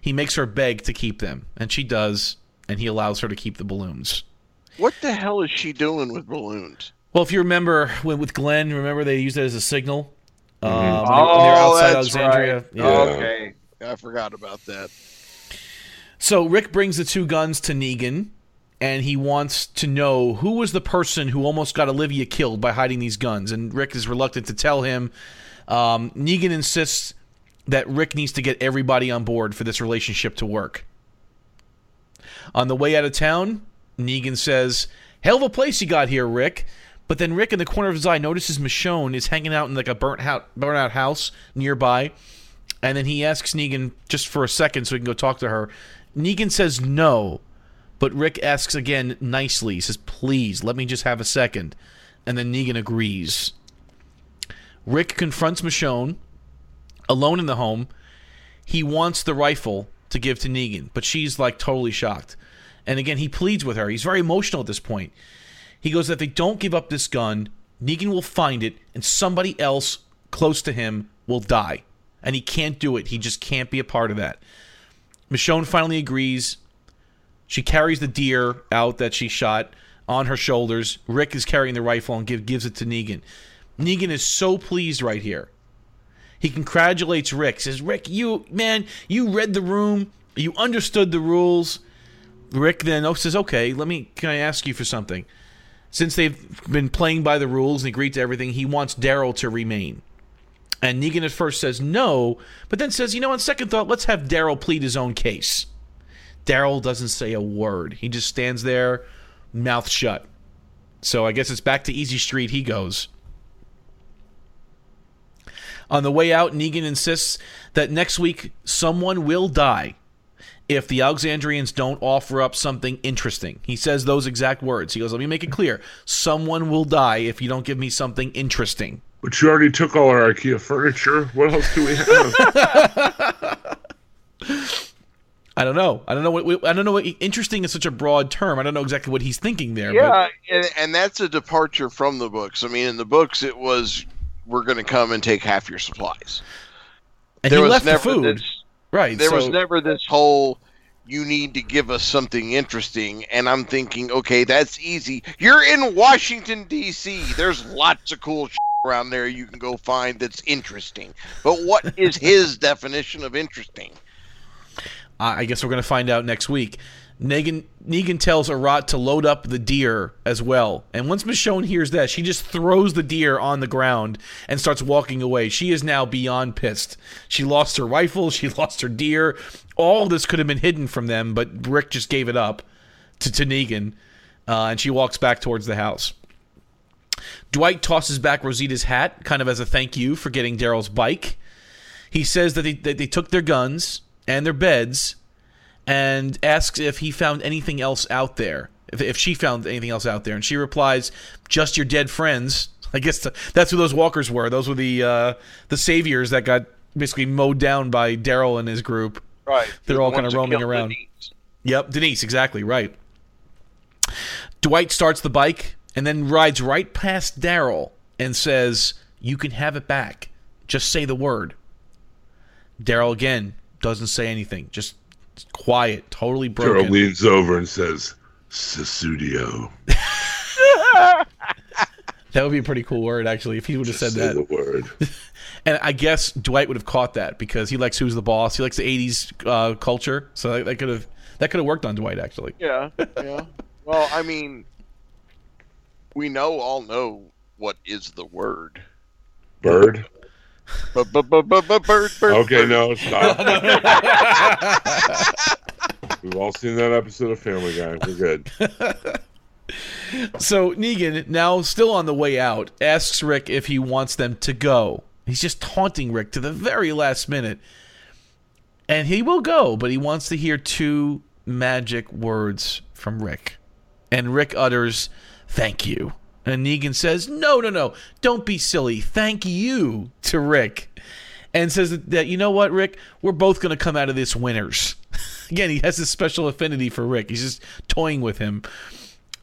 He makes her beg to keep them, and she does, and he allows her to keep the balloons. What the hell is she doing with balloons? Well, if you remember when with Glenn, remember they used it as a signal. Um, when they- when Oh, they're outside that's Alexandria. right. Yeah. Okay, I forgot about that. So Rick brings the two guns to Negan, and he wants to know who was the person who almost got Olivia killed by hiding these guns. And Rick is reluctant to tell him. Um, Negan insists that Rick needs to get everybody on board for this relationship to work. On the way out of town, Negan says, "Hell of a place you got here, Rick." But then Rick, in the corner of his eye, notices Michonne is hanging out in like a burnt out, burnt out house nearby, and then he asks Negan just for a second so he can go talk to her. Negan says no, but Rick asks again nicely. He says, "Please let me just have a second. and then Negan agrees. Rick confronts Michonne alone in the home. He wants the rifle to give to Negan, but she's like totally shocked. And again, he pleads with her. He's very emotional at this point. He goes, if they don't give up this gun, Negan will find it, and somebody else close to him will die. And he can't do it. He just can't be a part of that. Michonne finally agrees. She carries the deer out that she shot on her shoulders. Rick is carrying the rifle and give, gives it to Negan. Negan is so pleased right here. He congratulates Rick. Says, "Rick, you man, you read the room. You understood the rules." Rick then oh, says, "Okay, let me. Can I ask you for something?" Since they've been playing by the rules and agreed to everything, he wants Daryl to remain. And Negan at first says no, but then says, "You know, on second thought, let's have Daryl plead his own case." Daryl doesn't say a word. He just stands there, mouth shut. So I guess it's back to Easy Street he goes. On the way out, Negan insists that next week someone will die if the Alexandrians don't offer up something interesting. He says those exact words. He goes, Let me make it clear. Someone will die if you don't give me something interesting. But you already took all our IKEA furniture. What else do we have? I don't know. I don't know what I don't know what interesting is such a broad term. I don't know exactly what he's thinking there. Yeah, and, and that's a departure from the books. I mean, in the books, it was we're going to come and take half your supplies. and there he was left the food. this- right. there so, was never this whole you need to give us something interesting and i'm thinking okay that's easy you're in washington d.c there's lots of cool around there you can go find that's interesting but what is his definition of interesting I guess we're going to find out next week. Negan, Negan tells Arat to load up the deer as well. And once Michonne hears that, she just throws the deer on the ground and starts walking away. She is now beyond pissed. She lost her rifle, she lost her deer. All this could have been hidden from them, but Rick just gave it up to, to Negan. uh, and she walks back towards the house. Dwight tosses back Rosita's hat, kind of as a thank you for getting Daryl's bike. He says that they, that they took their guns and their beds and asks if he found anything else out there, if, if she found anything else out there. And she replies, just your dead friends. I guess th- that's who those walkers were. Those were the uh, the saviors that got basically mowed down by Daryl and his group. Right. They're all kinda roaming around. Denise. Yep, Denise, exactly right. Dwight starts the bike and then rides right past Daryl and says, You can have it back. Just say the word. Daryl again doesn't say anything, just quiet, totally broken. Daryl leans over and says, Sussudio. That would be a pretty cool word, actually, if he would have said Say that. the word. And I guess Dwight would have caught that because he likes Who's the Boss. He likes the '80s uh, culture, so that- that could have that could have worked on Dwight actually. Yeah, yeah. Well, I mean, we know all know what is the word. Bird? Bird bird. Okay, no, stop. We've all seen that episode of Family Guy. We're good. So Negan, now still on the way out, asks Rick if he wants them to go. He's just taunting Rick to the very last minute. And he will go, but he wants to hear two magic words from Rick. And Rick utters, Thank you. And Negan says, No, no, no, don't be silly. Thank you to Rick. And says that, that, you know what, Rick? We're both going to come out of this winners. Again, he has this special affinity for Rick. He's just toying with him.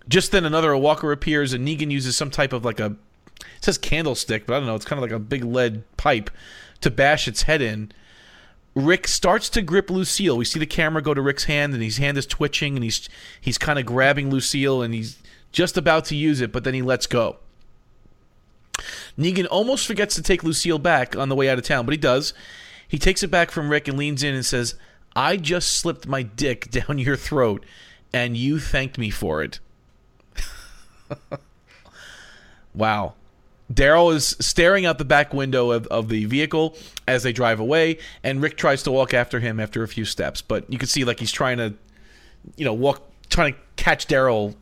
Just then, another walker appears, and Negan uses some type of like a it says candlestick, but I don't know. It's kind of like a big lead pipe to bash its head in. Rick starts to grip Lucille. We see the camera go to Rick's hand, and his hand is twitching, and he's he's kind of grabbing Lucille, and he's just about to use it, but then he lets go. Negan almost forgets to take Lucille back on the way out of town, but he does. He takes it back from Rick and leans in and says, "I just slipped my dick down your throat, and you thanked me for it." wow. Daryl is staring out the back window of, of the vehicle as they drive away, and Rick tries to walk after him after a few steps. But you can see like he's trying to, you know, walk, trying to catch Daryl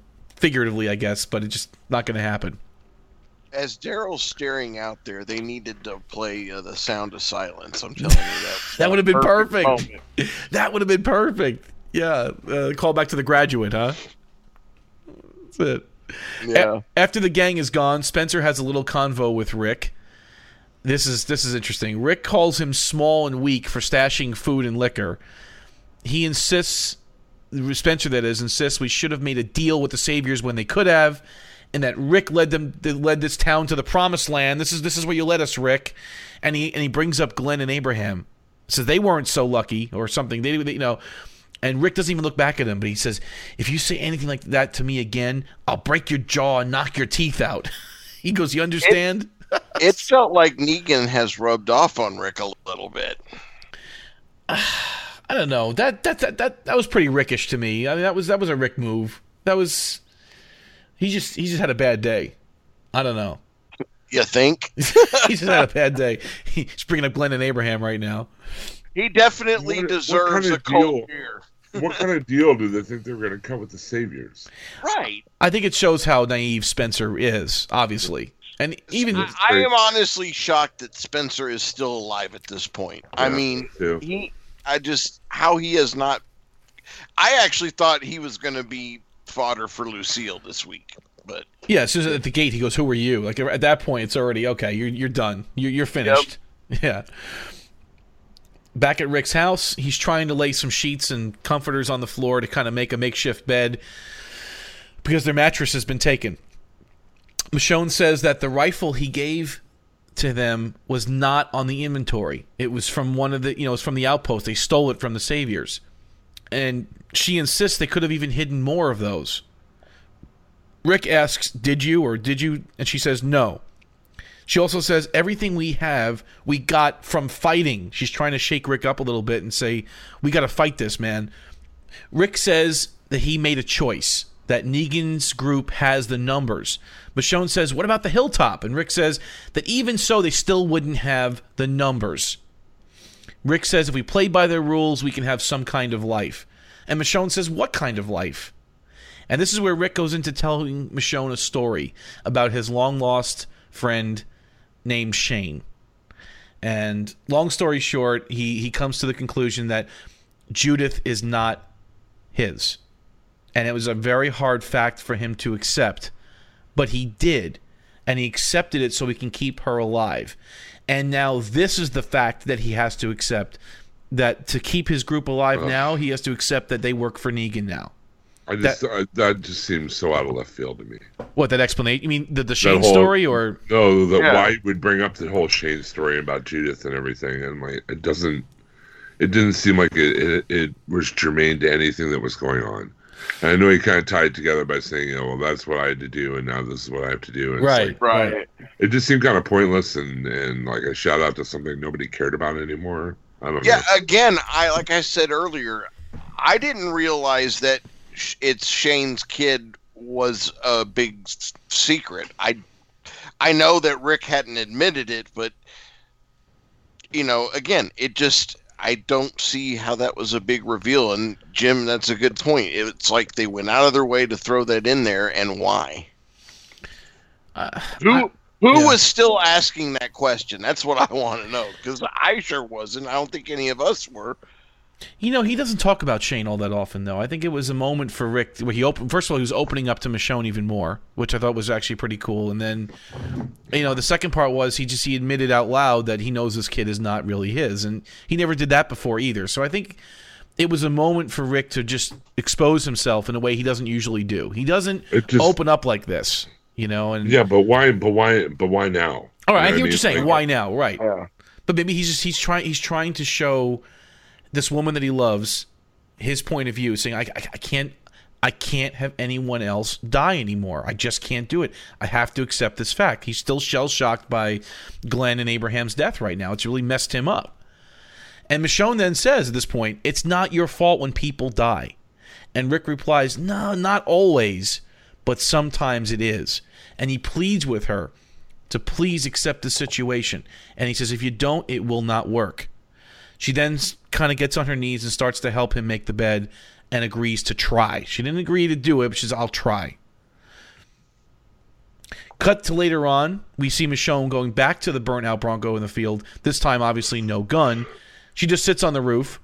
figuratively, I guess, but it's just not going to happen. As Daryl's staring out there, they needed to play uh, the sound of silence. I'm telling you that. That would have been perfect. moment. That would have been perfect. Yeah, uh, call back to the graduate, huh? That's it. Yeah. A- after the gang is gone, Spencer has a little convo with Rick. This is this is interesting. Rick calls him small and weak for stashing food and liquor. He insists Spencer that is insists we should have made a deal with the saviors when they could have and that Rick led them led this town to the promised land. This is this is where you led us, Rick. And he and he brings up Glenn and Abraham. Says they weren't so lucky or something. They, they you know and Rick doesn't even look back at him, but he says, "If you say anything like that to me again, I'll break your jaw and knock your teeth out." he goes, "You understand?" It felt like Negan has rubbed off on Rick a little bit. I don't know. That that that that, that was pretty Rickish to me. I mean, that was that was a Rick move. That was he just he just had a bad day. I don't know. You think? he's just had a bad day. He's bringing up Glenn and Abraham right now. He definitely What- what deserves kind a of cold beer. What kind of deal do they think they were going to cut with the Saviors? Right. I think it shows how naive Spencer is, obviously, and even I, I am honestly shocked that Spencer is still alive at this point. I mean, too. he, I just how he has not. I actually thought he was going to be fodder for Lucille this week, but Yeah, as soon as at the gate he goes, "Who are you?" Like at that point, it's already okay. You're you're done. You're you're finished. Yeah. Back at Rick's house, he's trying to lay some sheets and comforters on the floor to kind of make a makeshift bed because their mattress has been taken. Michonne says that the rifle he gave to them was not on the inventory. It was from one of the you know, it's from the outpost. They stole it from the saviors. And she insists they could have even hidden more of those. Rick asks, "Did you or did you?" And she says, "No." She also says, "Everything we have, we got from fighting." She's trying to shake Rick up a little bit and say, "We got to fight this, man." Rick says that he made a choice. That Negan's group has the numbers. Michonne says, "What about the hilltop?" And Rick says that even so, they still wouldn't have the numbers. Rick says, "If we play by their rules, we can have some kind of life." And Michonne says, "What kind of life?" And this is where Rick goes into telling Michonne a story about his long lost friend named Shane. And long story short, he, he comes to the conclusion that Judith is not his. And it was a very hard fact for him to accept, but he did. And he accepted it so he can keep her alive. And now this is the fact that he has to accept that to keep his group alive Ugh. now, he has to accept that they work for Negan now. I just that, uh, that just seems so out of left field to me. What that explanation? You mean the the Shane whole- story, or No, the Yeah. why he would bring up the whole Shane story about Judith and everything, and like it doesn't, it didn't seem like it it, it was germane to anything that was going on. And I know he kind of tied it together by saying, you know, well, that's what I had to do, and now this is what I have to do. And right? like- Right. it just seemed kind of pointless and and like a shout out to something nobody cared about anymore. I don't Yeah, know. again, I like I said earlier, I didn't realize that it's Shane's kid was a big secret. I I know that Rick hadn't admitted it, but you know, again, it just I don't see how that was a big reveal. And Jim, that's a good point. It's like they went out of their way to throw that in there, and why? Uh, Who I- who yeah. was still asking that question? That's what I want to know because I sure wasn't. I don't think any of us were. You know, he doesn't talk about Shane all that often, though. I think it was a moment for Rick where he opened. First of all, he was opening up to Michonne even more, which I thought was actually pretty cool. And then, you know, the second part was he just he admitted out loud that he knows this kid is not really his, and he never did that before either. So I think it was a moment for Rick to just expose himself in a way he doesn't usually do. He doesn't just- open up like this, you know. And Yeah, but why? But why? But why now? all right, I You know hear what mean? you're saying. Like, Why now? Right. Yeah. But maybe he's just he's trying he's trying to show this woman that he loves his point of view, saying I, I, I can't I can't have anyone else die anymore. I just can't do it. I have to accept this fact. He's still shell shocked by Glenn and Abraham's death right now. It's really messed him up. And Michonne then says at this point, "It's not your fault when people die." And Rick replies, "No, not always, but sometimes it is." And he pleads with her to please accept the situation. And he says, if you don't, it will not work. She then kind of gets on her knees and starts to help him make the bed and agrees to try. She didn't agree to do it, but she says, I'll try. Cut to later on, we see Michonne going back to the burnt out Bronco in the field. This time, obviously, no gun. She just sits on the roof,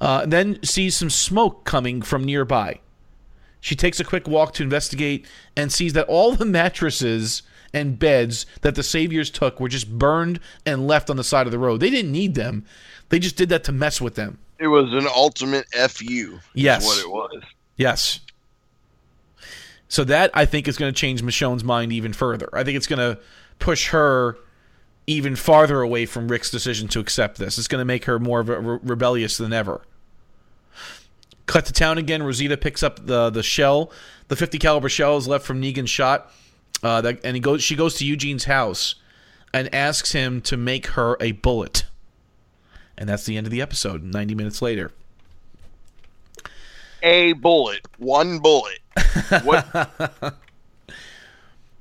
uh, then sees some smoke coming from nearby. She takes a quick walk to investigate and sees that all the mattresses and beds that the Saviors took were just burned and left on the side of the road. They didn't need them. They just did that to mess with them. It was an ultimate fu. is Yes. what it was. Yes. So that I think is going to change Michonne's mind even further. I think it's going to push her even farther away from Rick's decision to accept this. It's going to make her more re- rebellious than ever. Cut to town again. Rosita picks up the the shell. The 50 caliber shell is left from Negan's shot. Uh, that, and he goes. She goes to Eugene's house and asks him to make her a bullet. And that's the end of the episode. 90 minutes later. A bullet, one bullet. What?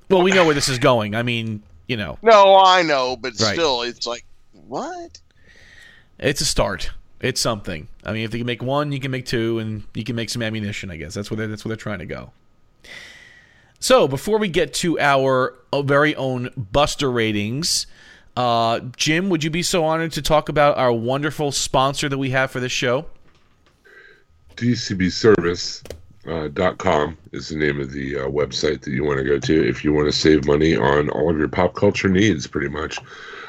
Well, we know where this is going. I mean, you know, no, I know, but Right. still, it's like what? it's a start. It's something. I mean, if they can make one, you can make two, and you can make some ammunition. I guess that's where they're, that's where they're trying to go. So before we get to our uh, very own Buster ratings, uh, Jim, would you be so honored to talk about our wonderful sponsor that we have for this show? DCBService.com is the name of the uh, website that you want to go to if you want to save money on all of your pop culture needs, pretty much.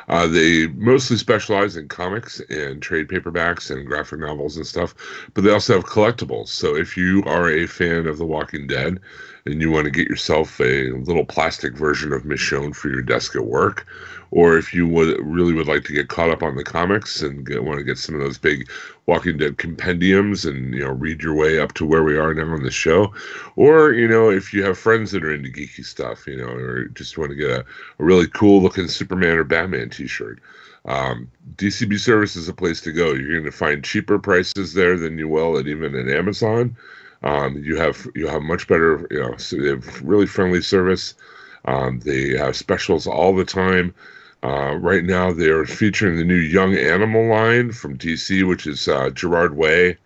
Uh, they mostly specialize in comics and trade paperbacks and graphic novels and stuff, but they also have collectibles. So if you are a fan of The Walking Dead and you want to get yourself a little plastic version of Michonne for your desk at work, or if you would really would like to get caught up on the comics and get, want to get some of those big Walking Dead compendiums and you know read your way up to where we are now on the show, or you know if you have friends that are into geeky stuff, you know, or just want to get a, a really cool looking Superman or Batman T-shirt. Um, DCB Service is a place to go. You're going to find cheaper prices there than you will at even at Amazon. Um, you have you have much better, you know, so they have really friendly service. Um, they have specials all the time. Uh, right now, they're featuring the new Young Animal line from DC, which is uh, Gerard Way,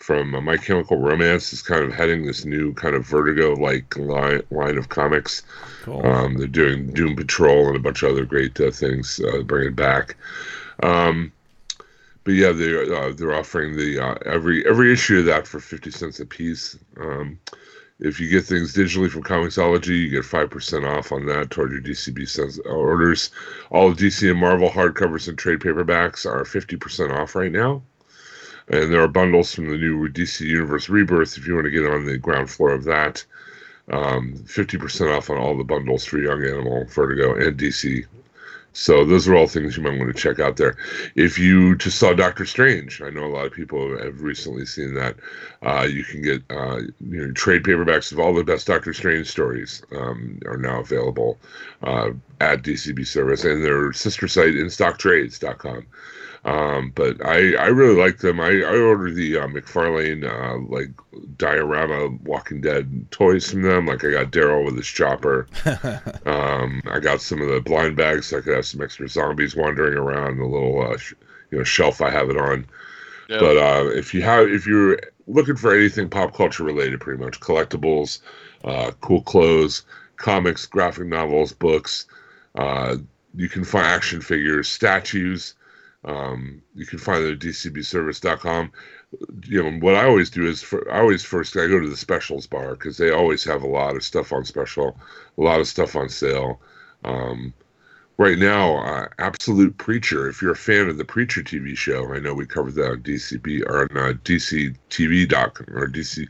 from uh, My Chemical Romance is kind of heading this new kind of Vertigo like line, line of comics. Cool. Um, they're doing Doom Patrol and a bunch of other great uh, things, uh, bringing back. Um, but yeah, they're uh, they're offering the uh, every every issue of that for fifty cents a piece. Um, if you get things digitally from Comixology, you get five percent off on that toward your DCB sense orders. All DC and Marvel hardcovers and trade paperbacks are fifty percent off right now, and there are bundles from the new DC Universe Rebirth if you want to get on the ground floor of that. Um, Fifty percent off on all the bundles for Young Animal, Vertigo, and DC so those are all things you might want to check out there. If you just saw Doctor Strange, I know a lot of people have recently seen that. Uh, you can get uh, you know, trade paperbacks of all the best Doctor Strange stories um, are now available uh, at DCB Service and their sister site InStockTrades.com. Um, but I, I really like them. I, I ordered the uh, McFarlane uh, like diorama Walking Dead toys from them. Like I got Daryl with his chopper. um, I got some of the blind bags so I could have some extra zombies wandering around the little uh, sh- you know shelf I have it on. Yeah. But uh, if you have if you're looking for anything pop culture related, pretty much collectibles, uh, cool clothes, comics, graphic novels, books. Uh, you can find action figures, statues. Um, you can find it at dcbservice.com. You know what I always do is for, I always first I go to the specials bar because they always have a lot of stuff on special, a lot of stuff on sale. Um, right now, uh, Absolute Preacher. If you're a fan of the Preacher TV show, I know we covered that on DCB or on uh, DCTV doc or DC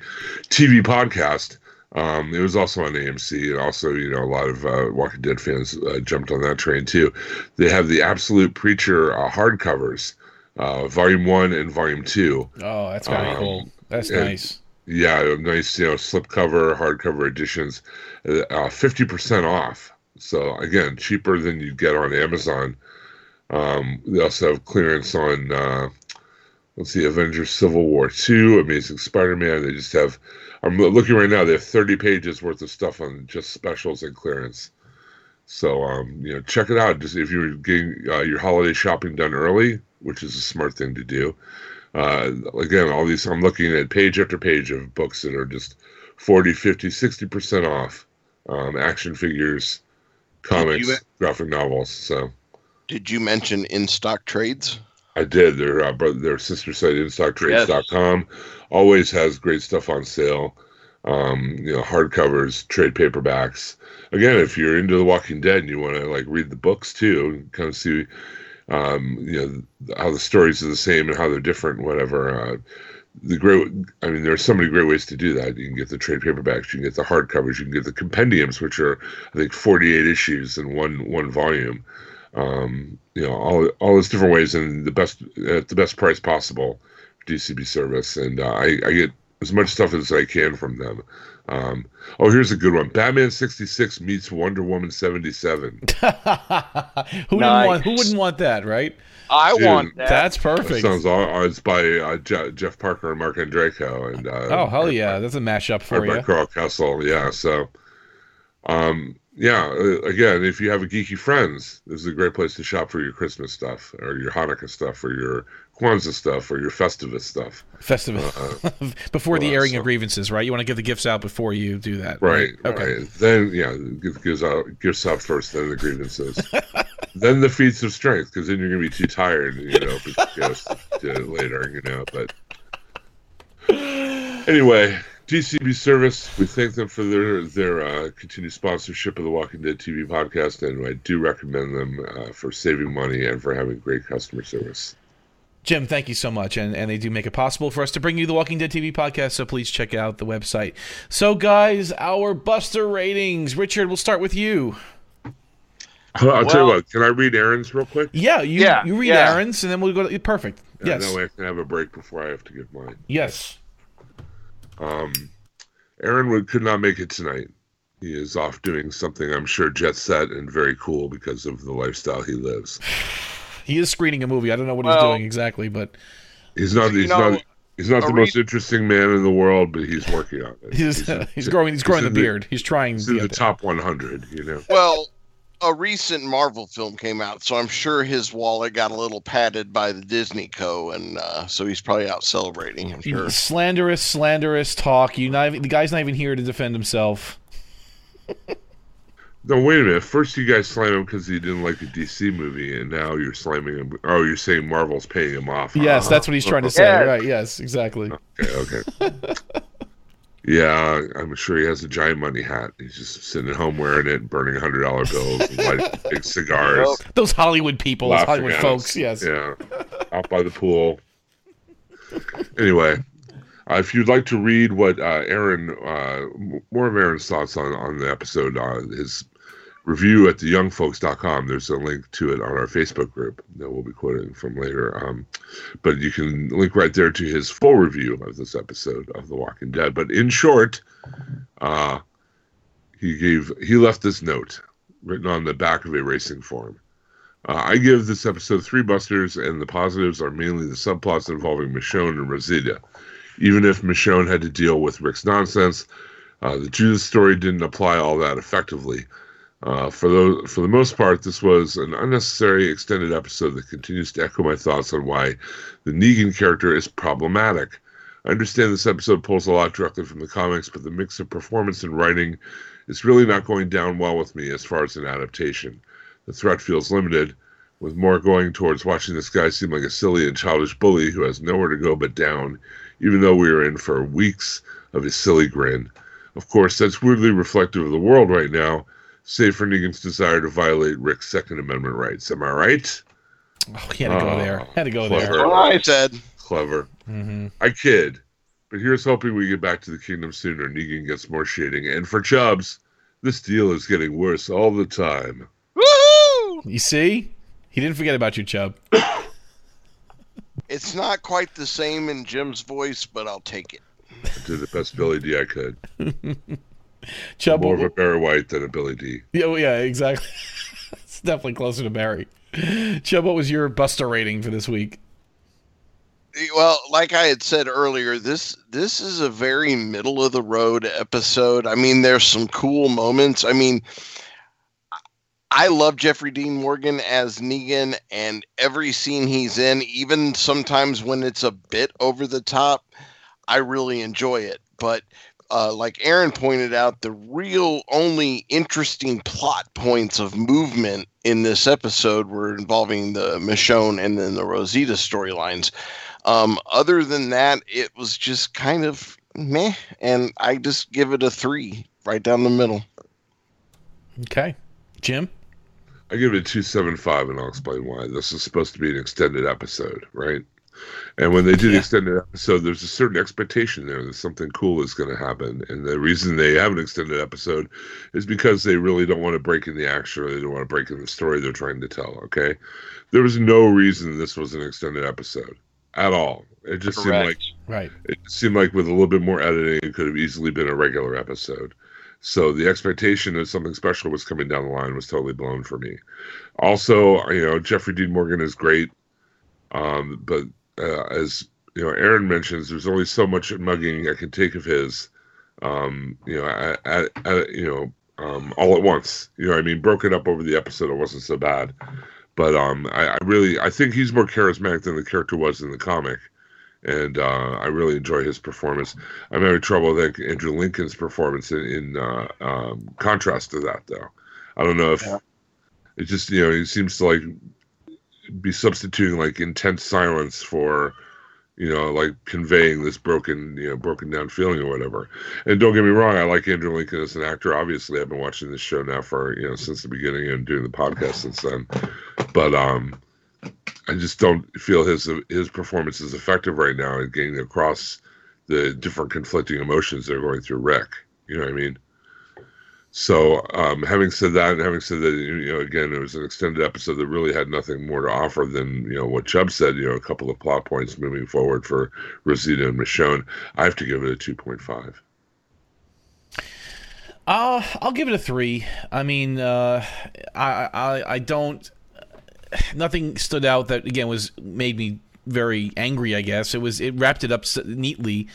TV podcast. Um, it was also on AMC, and also you know a lot of uh, Walking Dead fans uh, jumped on that train too. They have the Absolute Preacher uh, hardcovers, uh, Volume One and Volume Two. Oh, that's kind of Um, cool. That's and- nice. Yeah, nice you know slipcover, hardcover editions, uh, fifty percent off. So again, cheaper than you'd get on Amazon. Um, they also have clearance on uh, let's see, Avengers: Civil War Two, Amazing Spider-Man. They just have. I'm looking right now. They have 30 pages worth of stuff on just specials and clearance. So um, you know, check it out. Just if you're getting uh, your holiday shopping done early, which is a smart thing to do. Uh, again, all these I'm looking at page after page of books that are just 40, 50, 60 percent off. Um, action figures, comics, you- graphic novels. So Did you mention in stock trades? I did. Their uh, brother, their sister site, InStockTrades.com, always has great stuff on sale. Um, you know, hardcovers, trade paperbacks. Again, if you're into The Walking Dead and you want to like read the books too, kind of see, um, you know, how the stories are the same and how they're different, whatever. Uh, the great, I mean, there are so many great ways to do that. You can get the trade paperbacks, you can get the hardcovers, you can get the compendiums, which are I think 48 issues in one one volume um, you know all all those different ways and the best at the best price possible DCB service and uh, I, I get as much stuff as I can from them. Um, oh, here's a good one: Batman '66 meets Wonder Woman '77. who wouldn't want? Who wouldn't want that, right? I Dude, want that. That's That perfect. sounds all. uh, It's by uh, Je- Jeff Parker and Marc Andreyko and uh, oh hell yeah, that's a mashup for art by you. Karl Kesel. Yeah, so um, yeah. uh, Again, if you have a geeky friends, this is a great place to shop for your Christmas stuff or your Hanukkah stuff or your Kwanzaa stuff or your Festivus stuff. Festival before the airing of grievances, right? You want to give the gifts out before you do that, Right. Okay. Right. Then yeah, give gives out gifts out first, then the grievances, then the feats of strength, because then you're gonna be too tired, you know, for gifts to later, you know. But anyway, DCB Service, we thank them for their their uh, continued sponsorship of the Walking Dead TV podcast, and I do recommend them uh, for saving money and for having great customer service. Jim, thank you so much. And, and they do make it possible for us to bring you the Walking Dead TV podcast, so please check out the website. So, guys, our Buster ratings. Richard, we'll start with you. I'll tell you what. Can I read Aaron's real quick? Yeah, you, Yeah, you read yeah. Aaron's, and then we'll go to. Perfect. Yeah, yes. That way I can have a break before I have to give mine. Yes. Um, Aaron would, could not make it tonight. He is off doing something I'm sure jet set and very cool because of the lifestyle he lives. He is screening a movie. I don't know what he's doing exactly, but He's not. He's know, not. He's not the re- most interesting man in the world, but he's working on it. he's in- he's growing he's growing the in beard. He's trying He's to in the there. top 100. You know. Well, a recent Marvel film came out, so I'm sure his wallet got a little padded by the Disney Co. And uh, so he's probably out celebrating. I'm sure. Slanderous, slanderous talk. You not even, the guy's not even here to defend himself. No, wait a minute. First, you guys slam him because he didn't like the DC movie, and now you're slamming him. Oh, you're saying Marvel's paying him off. Yes, huh? that's what he's trying to say. Yeah. Right? Yes, exactly. Okay, okay. yeah, I'm sure he has a giant money hat. He's just sitting at home wearing it, burning hundred dollar bills, and lighting big cigars, Those Hollywood people, those Hollywood folks. us. Yes. Yeah, out by the pool. Anyway, uh, if you'd like to read what uh, Aaron, uh, more of Aaron's thoughts on on the episode, uh, his review at theyoungfolks.com. There's a link to it on our Facebook group that we'll be quoting from later. Um, but you can link right there to his full review of this episode of The Walking Dead. But in short, uh, he gave he left this note written on the back of a racing form. Uh, I give this episode three busters, and the positives are mainly the subplots involving Michonne and Rosita. Even if Michonne had to deal with Rick's nonsense, uh, the Judith story didn't apply all that effectively. Uh, for those, for the most part, this was an unnecessary extended episode that continues to echo my thoughts on why the Negan character is problematic. I understand this episode pulls a lot directly from the comics, but the mix of performance and writing is really not going down well with me as far as an adaptation. The threat feels limited, with more going towards watching this guy seem like a silly and childish bully who has nowhere to go but down, even though we are in for weeks of his silly grin. Of course, that's weirdly reflective of the world right now, save for Negan's desire to violate Rick's Second Amendment rights. Am I right? Oh, he had to go Oh, there. Had to go clever. there. That's what I said. Clever. hmm I kid. But here's hoping we get back to the kingdom sooner. Negan gets more shading. And for Chubbs, this deal is getting worse all the time. Woohoo! You see, he didn't forget about you, Chubb. It's not quite the same in Jim's voice, but I'll take it. I did the best Billy Dee I could. Chubb, More of a Barry White than a Billy Dee. yeah, well, yeah, exactly. it's definitely closer to Barry. Chubb, what was your Buster rating for this week? Well, like I had said earlier, this this is a very middle of the road episode. I mean, there's some cool moments. I mean, I love Jeffrey Dean Morgan as Negan, and every scene he's in, even sometimes when it's a bit over the top, I really enjoy it. But uh, like Aaron pointed out, the real only interesting plot points of movement in this episode were involving the Michonne and then the Rosita storylines. Um, other than that, it was just kind of meh, and I just give it a three, right down the middle. Okay, Jim. I give it a 275, and I'll explain why. This is supposed to be an extended episode, right? And when they do the Yeah. extended episode, there's a certain expectation there that something cool is going to happen. And the reason they have an extended episode is because they really don't want to break in the action or they don't want to break in the story they're trying to tell, okay? There was no reason this was an extended episode at all. It just seemed like Right. it seemed like with a little bit more editing, it could have easily been a regular episode. So the expectation that something special was coming down the line was totally blown for me. Also, you know, Jeffrey Dean Morgan is great, um, but uh, as you know, Aaron mentions, there's only so much mugging I can take of his. Um, you know, you know, um, all at once. You know, I mean, broken up over the episode, it wasn't so bad. But um, I, I really, I think he's more charismatic than the character was in the comic and uh, I really enjoy his performance. I'm having trouble with Andrew Lincoln's performance in, in uh, um, contrast to that, though. I don't know if Yeah. it just you know he seems to like be substituting like intense silence for you know like conveying this broken you know broken down feeling or whatever. And don't get me wrong, I like Andrew Lincoln as an actor. Obviously, I've been watching this show now for you know since the beginning and doing the podcast since then. But um, I just don't feel his his performance is effective right now in getting across the different conflicting emotions that are going through Rick. You know what I mean? So, um, having said that, and having said that, you know, again, it was an extended episode that really had nothing more to offer than you know what Chubb said. You know, a couple of plot points moving forward for Rosita and Michonne. I have to give it a two point five. Uh, I'll give it a three. I mean, uh, I, I I don't. Nothing stood out that again was made me very angry. I guess it was it wrapped it up neatly.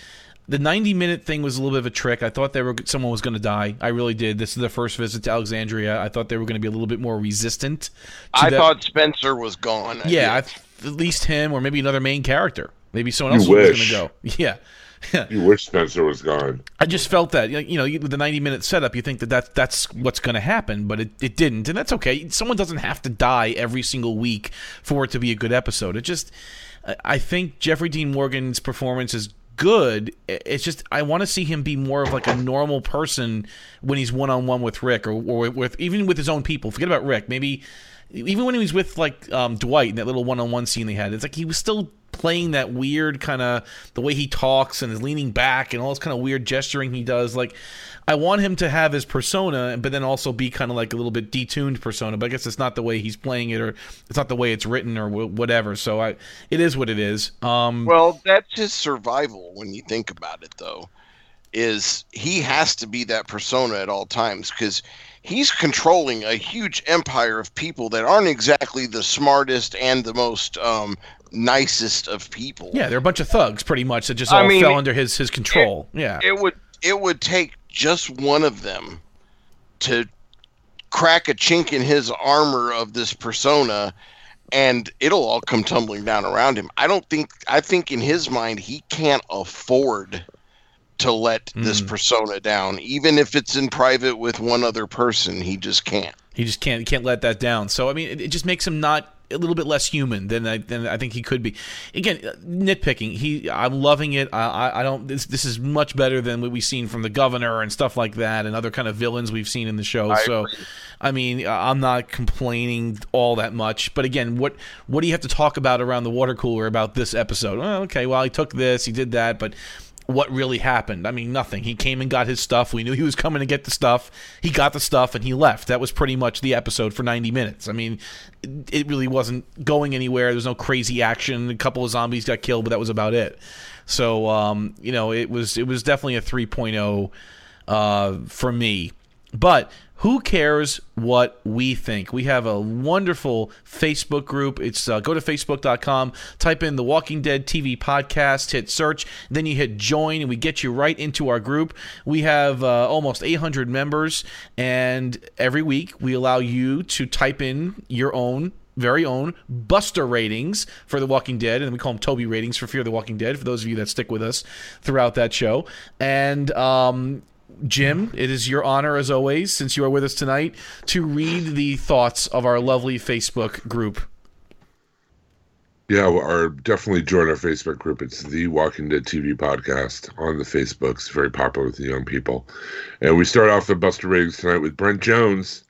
The 90 minute thing was a little bit of a trick. I thought they were someone was going to die. I really did. This is the first visit to Alexandria. I thought they were going to be a little bit more resistant. to I that- thought Spencer was gone. I yeah, did. I, at least him or maybe another main character. Maybe someone You else was going to go. Yeah. You wish Spencer was gone. I just felt that you know with the 90 minute setup you think that, that that's what's going to happen but it, it didn't and that's okay someone doesn't have to die every single week for it to be a good episode it just I- I think Jeffrey Dean Morgan's performance is good. It's just I want to see him be more of like a normal person when he's one on one with Rick or, or with even with his own people. Forget about Rick. Maybe even when he was with like um, Dwight in that little one on one scene they had it's like he was still playing that weird kind of the way he talks and is leaning back and all this kind of weird gesturing he does. Like, I want him to have his persona, but then also be kind of like a little bit detuned persona. But I guess it's not the way he's playing it, or it's not the way it's written, or wh- whatever. So I, it is what it is. Um, Well, that's his survival when you think about it, though. Is he has to be that persona at all times because he's controlling a huge empire of people that aren't exactly the smartest and the most um, nicest of people. yeah, they're a bunch of thugs, pretty much, that just I all mean, fell under his his control. yeah, It would it would take just one of them to crack a chink in his armor of this persona and it'll all come tumbling down around him. I don't think I think in his mind he can't afford to let this Mm. persona down even if it's in private with one other person, he just can't. He just can't he can't let that down. So I mean, it, it just makes him not a little bit less human than I than I think he could be. Again, nitpicking. He I'm loving it. I I, don't. This this is much better than what we've seen from the governor and stuff like that, and other kind of villains we've seen in the show. I so. I mean, I'm not complaining all that much, but again, what what do you have to talk about around the water cooler about this episode? Well, okay, well, he took this, he did that, but what really happened? I mean, nothing. He came and got his stuff. We knew he was coming to get the stuff. He got the stuff and he left. That was pretty much the episode for 90 minutes. I mean, it, really wasn't going anywhere. There was no crazy action. A couple of zombies got killed, but that was about it. So, um, you know, it was it was definitely a 3.0 uh, for me. But who cares what we think? We have a wonderful Facebook group. It's uh, go to facebook.com, type in the Walking Dead TV podcast, hit search, then you hit join, and we get you right into our group. We have uh, almost 800 members, and every week we allow you to type in your own very own Buster ratings for The Walking Dead, and we call them Toby ratings for Fear of the Walking Dead. For those of you that stick with us throughout that show, and um, Jim, it is your honor as always, since you are with us tonight, to read the thoughts of our lovely Facebook group. Yeah, our definitely join our Facebook group. It's the Walking Dead TV podcast on the Facebook. It's very popular with the young people. And we start off the Buster ratings tonight with Brent Jones.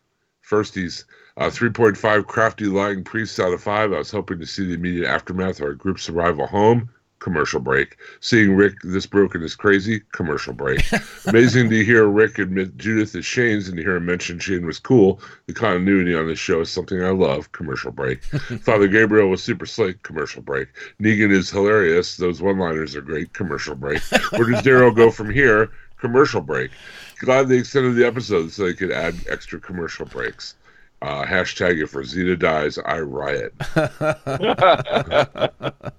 Firsties, uh, 3.5 crafty lying priests out of 5. I was hoping to see the immediate aftermath of our group's arrival home. Commercial break. Seeing Rick this broken is crazy. Commercial break. Amazing to hear Rick admit Judith is Shane's and to hear him mention Shane was cool. The continuity on this show is something I love. Commercial break. Father Gabriel was super slick. Commercial break. Negan is hilarious. Those one-liners are great. Commercial break. Where does Daryl go from here? Commercial break. Glad they extended the episode so they could add extra commercial breaks. Uh, hashtag if Rosita dies, I riot.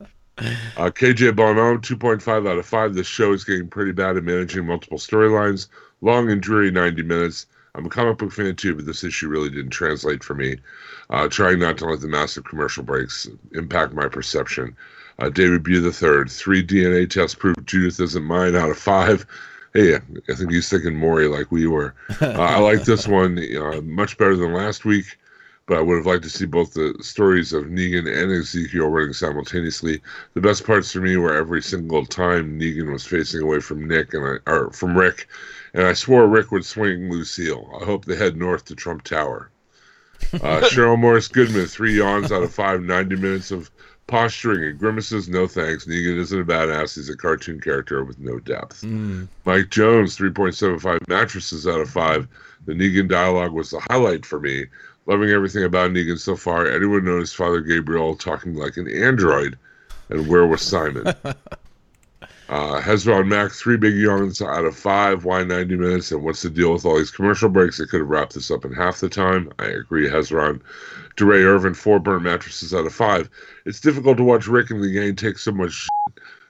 Uh, KJ Bonhomme, 2.5 out of 5. This show is getting pretty bad at managing multiple storylines. Long and dreary 90 minutes. I'm a comic book fan too, but this issue really didn't translate for me. Uh, trying not to let the massive commercial breaks impact my perception. Uh, David Bew III, three DNA tests prove Judith isn't mine out of five. Hey, I think he's thinking Maury like we were. Uh, I like this one uh, much better than last week but I would have liked to see both the stories of Negan and Ezekiel running simultaneously. The best parts for me were every single time Negan was facing away from Nick and I, or from Rick, and I swore Rick would swing Lucille. I hope they head north to Trump Tower. Uh, Cheryl Morris Goodman, three yawns out of five, 90 minutes of posturing and grimaces. No thanks. Negan isn't a badass. He's a cartoon character with no depth. Mike Jones, 3.75 mattresses out of five. The Negan dialogue was the highlight for me. Loving everything about Negan so far. Anyone noticed Father Gabriel talking like an android? And where was Simon? Uh, Hezron Max, three big yawns out of five. Why 90 minutes? And what's the deal with all these commercial breaks? They could have wrapped this up in half the time. I agree, Hezron. DeRay Irvin, four burnt mattresses out of five. It's difficult to watch Rick and the gang take so much.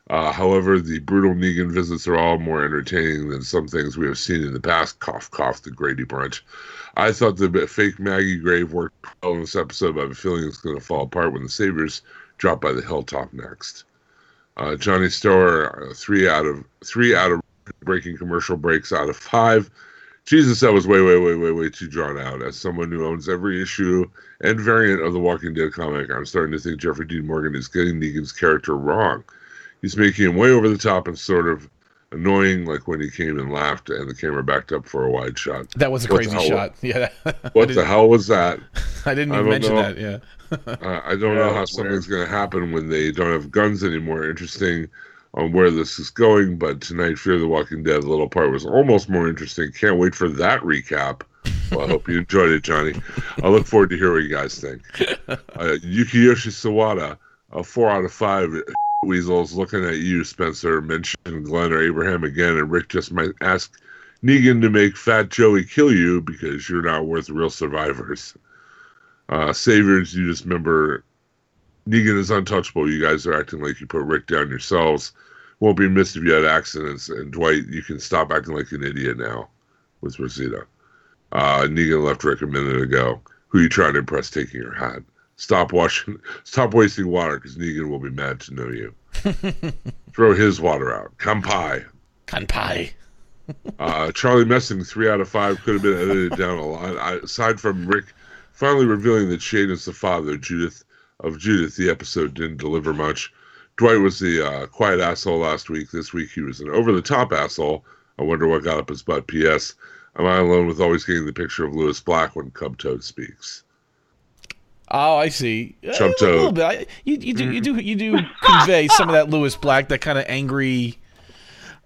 Uh, however, the brutal Negan visits are all more entertaining than some things we have seen in the past. Cough, cough, the Grady Brunch. I thought the fake Maggie grave worked well in this episode, but I have a feeling it's going to fall apart when the Saviors drop by the hilltop next. Uh, Johnny Storer, uh, three out of three out of breaking commercial breaks out of five. Jesus, that was way, way, way, way, way too drawn out. As someone who owns every issue and variant of the Walking Dead comic, I'm starting to think Jeffrey Dean Morgan is getting Negan's character wrong. He's making him way over the top and sort of annoying, like when he came and laughed and the camera backed up for a wide shot. That was a What crazy hell- shot. Yeah. What the hell was that? I didn't even don't mention know. that. Yeah. Uh, I don't know how something's going to happen when they don't have guns anymore. Interesting on where this is going, but tonight, Fear the Walking Dead, the little part was almost more interesting. Can't wait for that recap. Well, I hope you enjoyed it, Johnny. I look forward to hear what you guys think. Uh, Yukiyoshi Sawada, a four out of five. Weasels looking at you, Spencer. Mentioned Glenn or Abraham again, and Rick just might ask Negan to make Fat Joey kill you because you're not worth real survivors. Uh, Saviors, you just remember Negan is untouchable. You guys are acting like you put Rick down yourselves. Won't be missed if you had accidents. And Dwight, you can stop acting like an idiot now with Rosita. Uh, Negan left Rick a minute ago. Who you trying to impress taking your hat? Stop washing. Stop wasting water because Negan will be mad to know you. Throw his water out. Kampai. Kanpai. Uh, Charlie Messing, three out of five, could have been edited down a lot. I, aside from Rick finally revealing that Shane is the father Judith of Judith, the episode didn't deliver much. Dwight was the uh, quiet asshole last week. This week he was an over the top asshole. I wonder what got up his butt. P.S. Am I alone with always getting the picture of Lewis Black when Cub Toad speaks? Oh, I see. Uh, Chub a little bit. I, you, you do you do you do convey some of that Lewis Black, that kind of angry.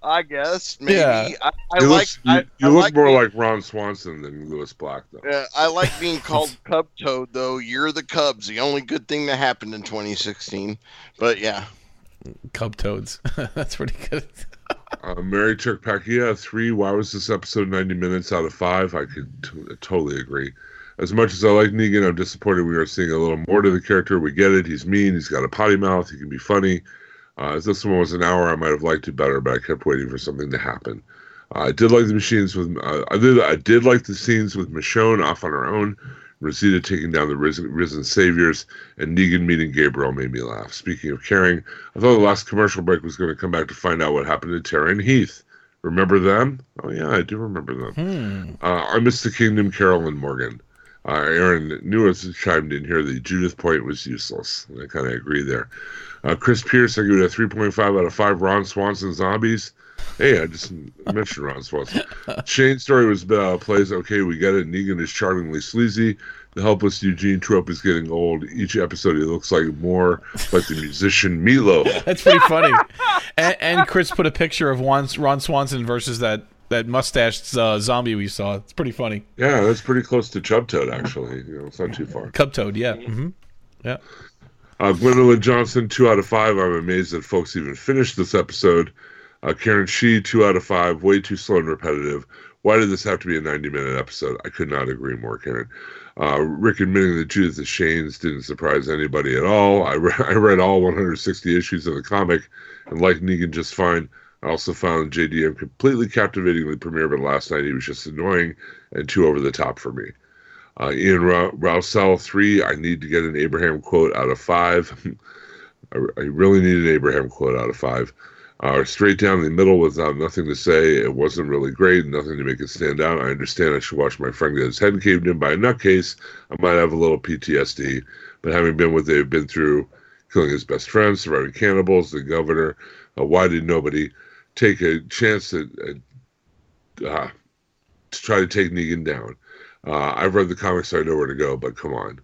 I guess maybe. Yeah. I, I you like. look, you, I, you I look like more being, like Ron Swanson than Lewis Black, though. Uh, I like being called Cub Toad, though. You're the Cubs. The only good thing that happened in 2016. But yeah, Cub toads. That's pretty good. Uh, Mary Turk Pakia, three. Why was this episode 90 minutes out of five? I could t- totally agree. As much as I like Negan, I'm disappointed we are seeing a little more to the character. We get it. He's mean. He's got a potty mouth. He can be funny. Uh, if this one was an hour, I might have liked it better, but I kept waiting for something to happen. Uh, I did like the machines with. Uh, I did. I did like the scenes with Michonne off on her own, Rosita taking down the risen, risen saviors, and Negan meeting Gabriel made me laugh. Speaking of caring, I thought the last commercial break was going to come back to find out what happened to Tara and Heath. Remember them? Oh yeah, I do remember them. Hmm. Uh, I missed the Kingdom, Carol and Morgan. Uh, Aaron Newis chimed in here. The Judith point was useless. I kind of agree there. Uh, Chris Pierce, I give it a 3.5 out of 5. Ron Swanson zombies. Hey, I just mentioned Ron Swanson. Shane's story was uh, plays okay. We get it. Negan is charmingly sleazy. The helpless Eugene trope is getting old. Each episode, he looks like more like the musician Milo. That's pretty funny. and, and Chris put a picture of Ron, Ron Swanson versus that that mustached uh, zombie we saw. It's pretty funny. Yeah, that's pretty close to Chub Toad, actually. You know, it's not too far. Cub toad. Yeah. hmm Uh, Gwendolyn Johnson, two out of five. I'm amazed that folks even finished this episode. Uh, Karen Shee, two out of five. Way too slow and repetitive. Why did this have to be a 90 minute episode? I could not agree more, Karen. Uh, Rick admitting that Judith is Shane's didn't surprise anybody at all. I, re- I read all 160 issues of the comic and liked Negan just fine. I also found JDM completely captivatingly premiere, but last night he was just annoying and too over the top for me. Uh, Ian Ra- Rousell, three. I need to get an Abraham quote out of five. I, I really need an Abraham quote out of five. Uh, straight down the middle without nothing to say. It wasn't really great, nothing to make it stand out. I understand I should watch my friend get his head caved in by a nutcase. I might have a little PTSD, but having been what they've been through, killing his best friend, surviving cannibals, the governor, uh, why did nobody take a chance at, at uh, to try to take Negan down? Uh, I've read the comics, so I know where to go, but come on.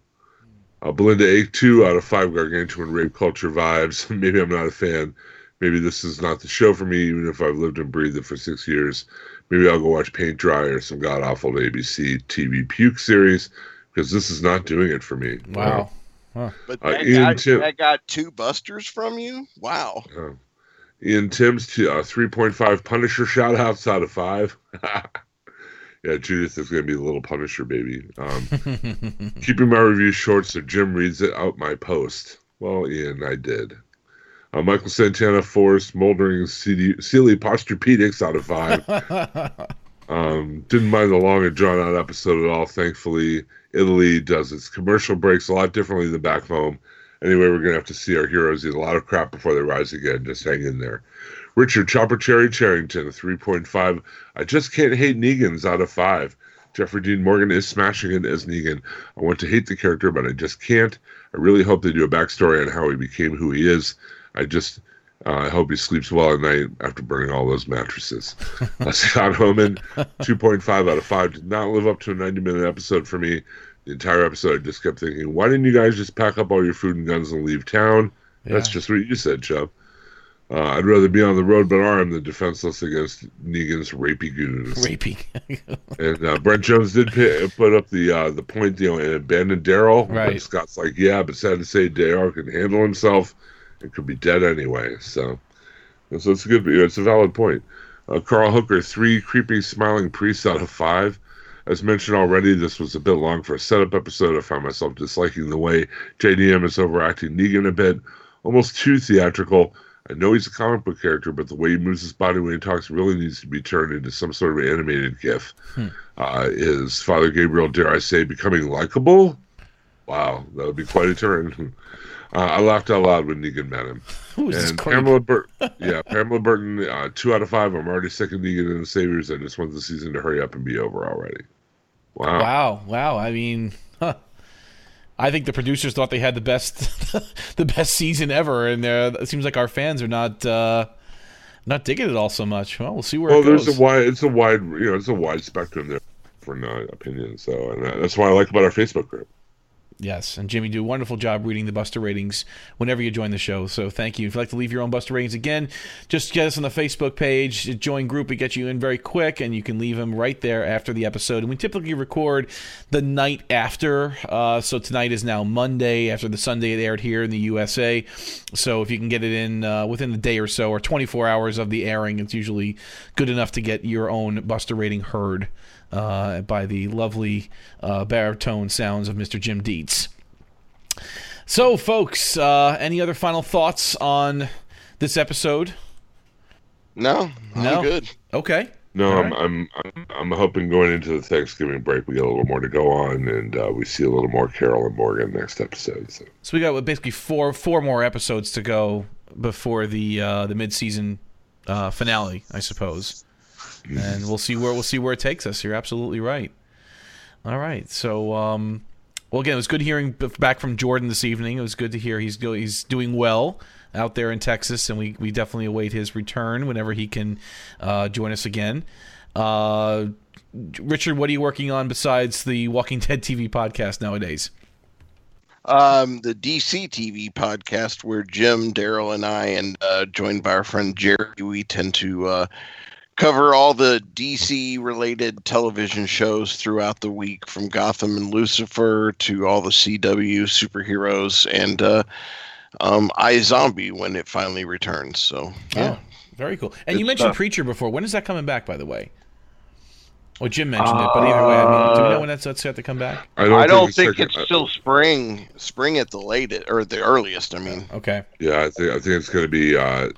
Uh, Belinda A, two out of five gargantuan rape culture vibes. Maybe I'm not a fan. Maybe this is not the show for me, even if I've lived and breathed it for six years. Maybe I'll go watch Paint Dry or some god awful ABC TV puke series because this is not doing it for me. Wow. but Uh, that, Ian got, Tim- that got two busters from you. Wow. Ian Timms, to, uh, 3.5 Punisher shout outs out of five. yeah, Judith is going to be the little Punisher baby. Um, keeping my review short so Jim reads it out my post. Well, Ian, I did. Uh, Michael Santana, four smoldering Sealy, Sealy Posturepedics out of five. Um, didn't mind the long and drawn out episode at all. Thankfully, Italy does its commercial breaks a lot differently than back home. Anyway, we're going to have to see our heroes eat a lot of crap before they rise again. Just hang in there. Richard Chopper Cherry Charrington, 3.5. I just can't hate Negans out of 5. Jeffrey Dean Morgan is smashing it as Negan. I want to hate the character, but I just can't. I really hope they do a backstory on how he became who he is. I just uh, I hope he sleeps well at night after burning all those mattresses. uh, Scott Homan, 2.5 out of 5. Did not live up to a 90 minute episode for me. The entire episode, I just kept thinking, why didn't you guys just pack up all your food and guns and leave town? That's just what you said, Chubb. Uh, I'd rather be on the road but armed than defenseless against Negan's rapey goons. Rapey. And uh, Brent Jones did pi put up the uh, the point, you know, and abandon Daryl. Right. But Scott's like, yeah, but sad to say, Daryl can handle himself and could be dead anyway. So, so it's a good, it's a valid point. Uh, Carl Hooker, three creepy smiling priests out of five. As mentioned already, this was a bit long for a setup episode. I found myself disliking the way JDM is overacting Negan a bit, almost too theatrical. I know he's a comic book character, but the way he moves his body when he talks really needs to be turned into some sort of animated GIF. Uh, is Father Gabriel, dare I say, becoming likable? Wow, that would be quite a turn. Uh, I laughed out loud when Negan met him. Who is this and? Pamela Burton, yeah, Pamela Burton, uh, two out of five. I'm already sick of Negan and the Saviors. I just want the season to hurry up and be over already. Wow. Wow, wow. I mean, huh. I think the producers thought they had the best, the best season ever, and it seems like our fans are not uh, not digging it all so much. Well, we'll see where Well, it goes. there's a wide, it's a wide, you know, it's a wide spectrum there for uh, opinions. So, and that's what I like about our Facebook group. Yes, and Jimmy, do a wonderful job reading the Buster ratings whenever you join the show. So thank you. If you'd like to leave your own Buster ratings again, just get us on the Facebook page, join group. It gets you in very quick, and you can leave them right there after the episode. And we typically record the night after. Uh, so tonight is now Monday after the Sunday it aired here in the USA. So if you can get it in uh, within a day or so, or 24 hours of the airing, it's usually good enough to get your own Buster rating heard uh, by the lovely uh, baritone sounds of Mr. Jim Dietz. So, folks, uh, any other final thoughts on this episode? No, I'm No. good. Okay. No, All I'm, I'm I'm I'm hoping going into the Thanksgiving break we get a little more to go on, and uh, we see a little more Carol and Morgan next episode. So. So we got basically four four more episodes to go before the uh, the mid season uh, finale, I suppose. And we'll see where we'll see where it takes us. You're absolutely right. All right. So um, well, again, it was good hearing back from Jordan this evening. It was good to hear he's he's doing well out there in Texas, and we, we definitely await his return whenever he can uh, join us again. Uh, Richard, what are you working on besides the Walking Dead TV podcast nowadays? Um, the DC TV podcast where Jim, Daryl, and I, and uh, joined by our friend Jerry, we tend to uh, cover all the DC related television shows throughout the week, from Gotham and Lucifer to all the CW superheroes and uh, um, iZombie when it finally returns. So yeah, Oh, very cool. And you mentioned stuff. Preacher before. When is that coming back, by the way? Well, Jim mentioned it, but either way, I mean, do we know when that's, that's set to come back? I don't think second- it's still spring, spring at the latest or the earliest. I mean, Okay. Yeah, I think I think it's going to be. Uh,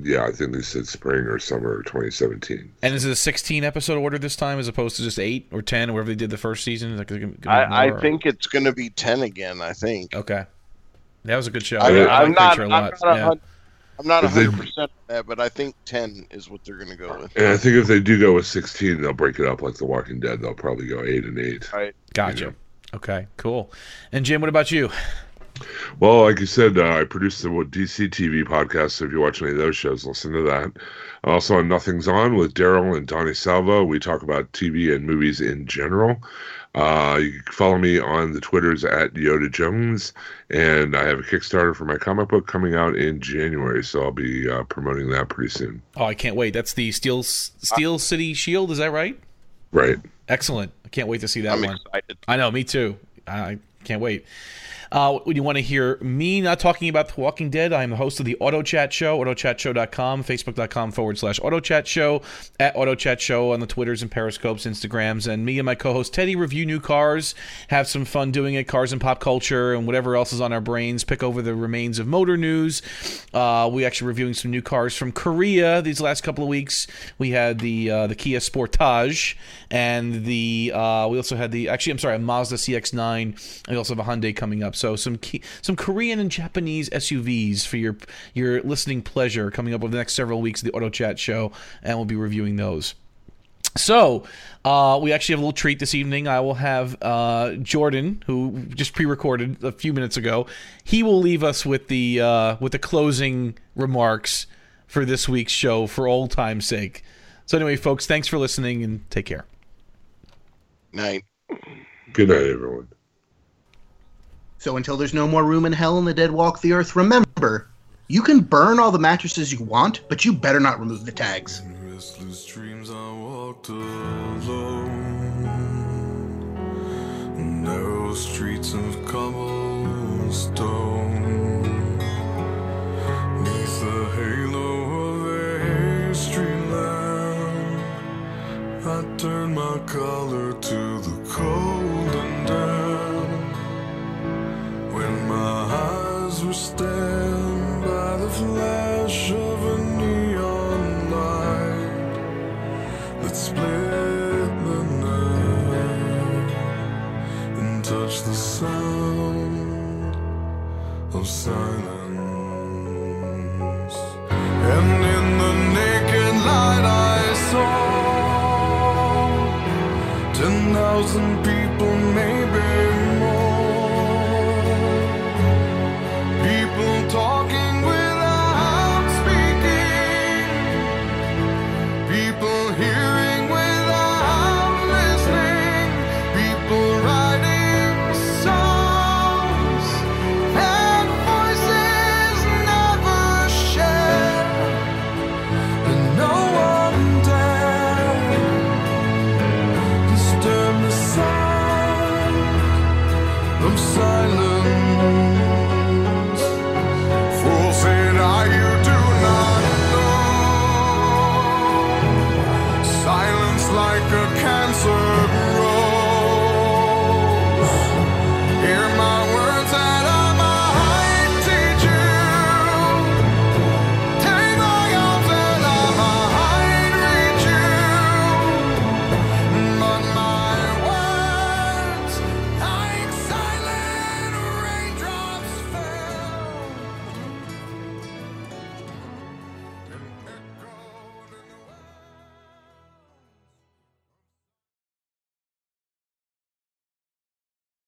yeah, I think they said spring or summer of 2017. And is it a 16 episode order this time as opposed to just 8 or 10 or whatever they did the first season? Like, is it gonna I, more I or- think it's going to be ten again. I think. Okay. That was a good show. I, I, Yeah. I I'm like not. Preacher I'm not, a Yeah. Hun- I'm not If 100 percent on that, but I think ten is what they're going to go with. And I think if they do go with 16, they'll break it up like The Walking Dead. They'll probably go eight and eight. Right. Gotcha. Yeah. Okay, cool. And Jim, what about you? Well, like you said, uh, I produce the what, DC TV podcast. So if you watch any of those shows, listen to that. Also on Nothing's On with Daryl and Donnie Salvo, we talk about TV and movies in general. Uh, you can follow me on the Twitters at Yoda Jones, and I have a Kickstarter for my comic book coming out in January, so I'll be uh, promoting that pretty soon. Oh, I can't wait. That's the Steel Steel City Shield, is that right? Right. Excellent. I can't wait to see that I'm one. excited. I know, me too. I Can't wait. Uh, you want to hear me not talking about The Walking Dead, I am the host of the Auto Chat Show, autochatshow.com, facebook.com forward slash Auto Chat Show, at Auto Chat Show on the Twitters and Periscopes, Instagrams, and me and my co host Teddy review new cars, have some fun doing it, cars and pop culture, and whatever else is on our brains, pick over the remains of motor news. Uh, we actually reviewing some new cars from Korea these last couple of weeks. We had the uh, the Kia Sportage, and the uh, we also had the actually I'm sorry a Mazda CX-9, we also have a Hyundai coming up. So some key, some Korean and Japanese SUVs for your your listening pleasure coming up over the next several weeks of the Auto Chat show, and we'll be reviewing those. So, uh, we actually have a little treat this evening. I will have uh, Jordan, who just pre-recorded a few minutes ago. He will leave us with the uh, with the closing remarks for this week's show, for old time's sake. So, anyway, folks, thanks for listening and take care. Night. Good night, everyone. So until there's no more room in hell and the dead walk the earth, remember, you can burn all the mattresses you want, but you better not remove the tags. Narrow streets of cobblestone. Neath the halo of a street lamp, I turned my collar to flash of a neon light that split the night and touched the sound of silence. And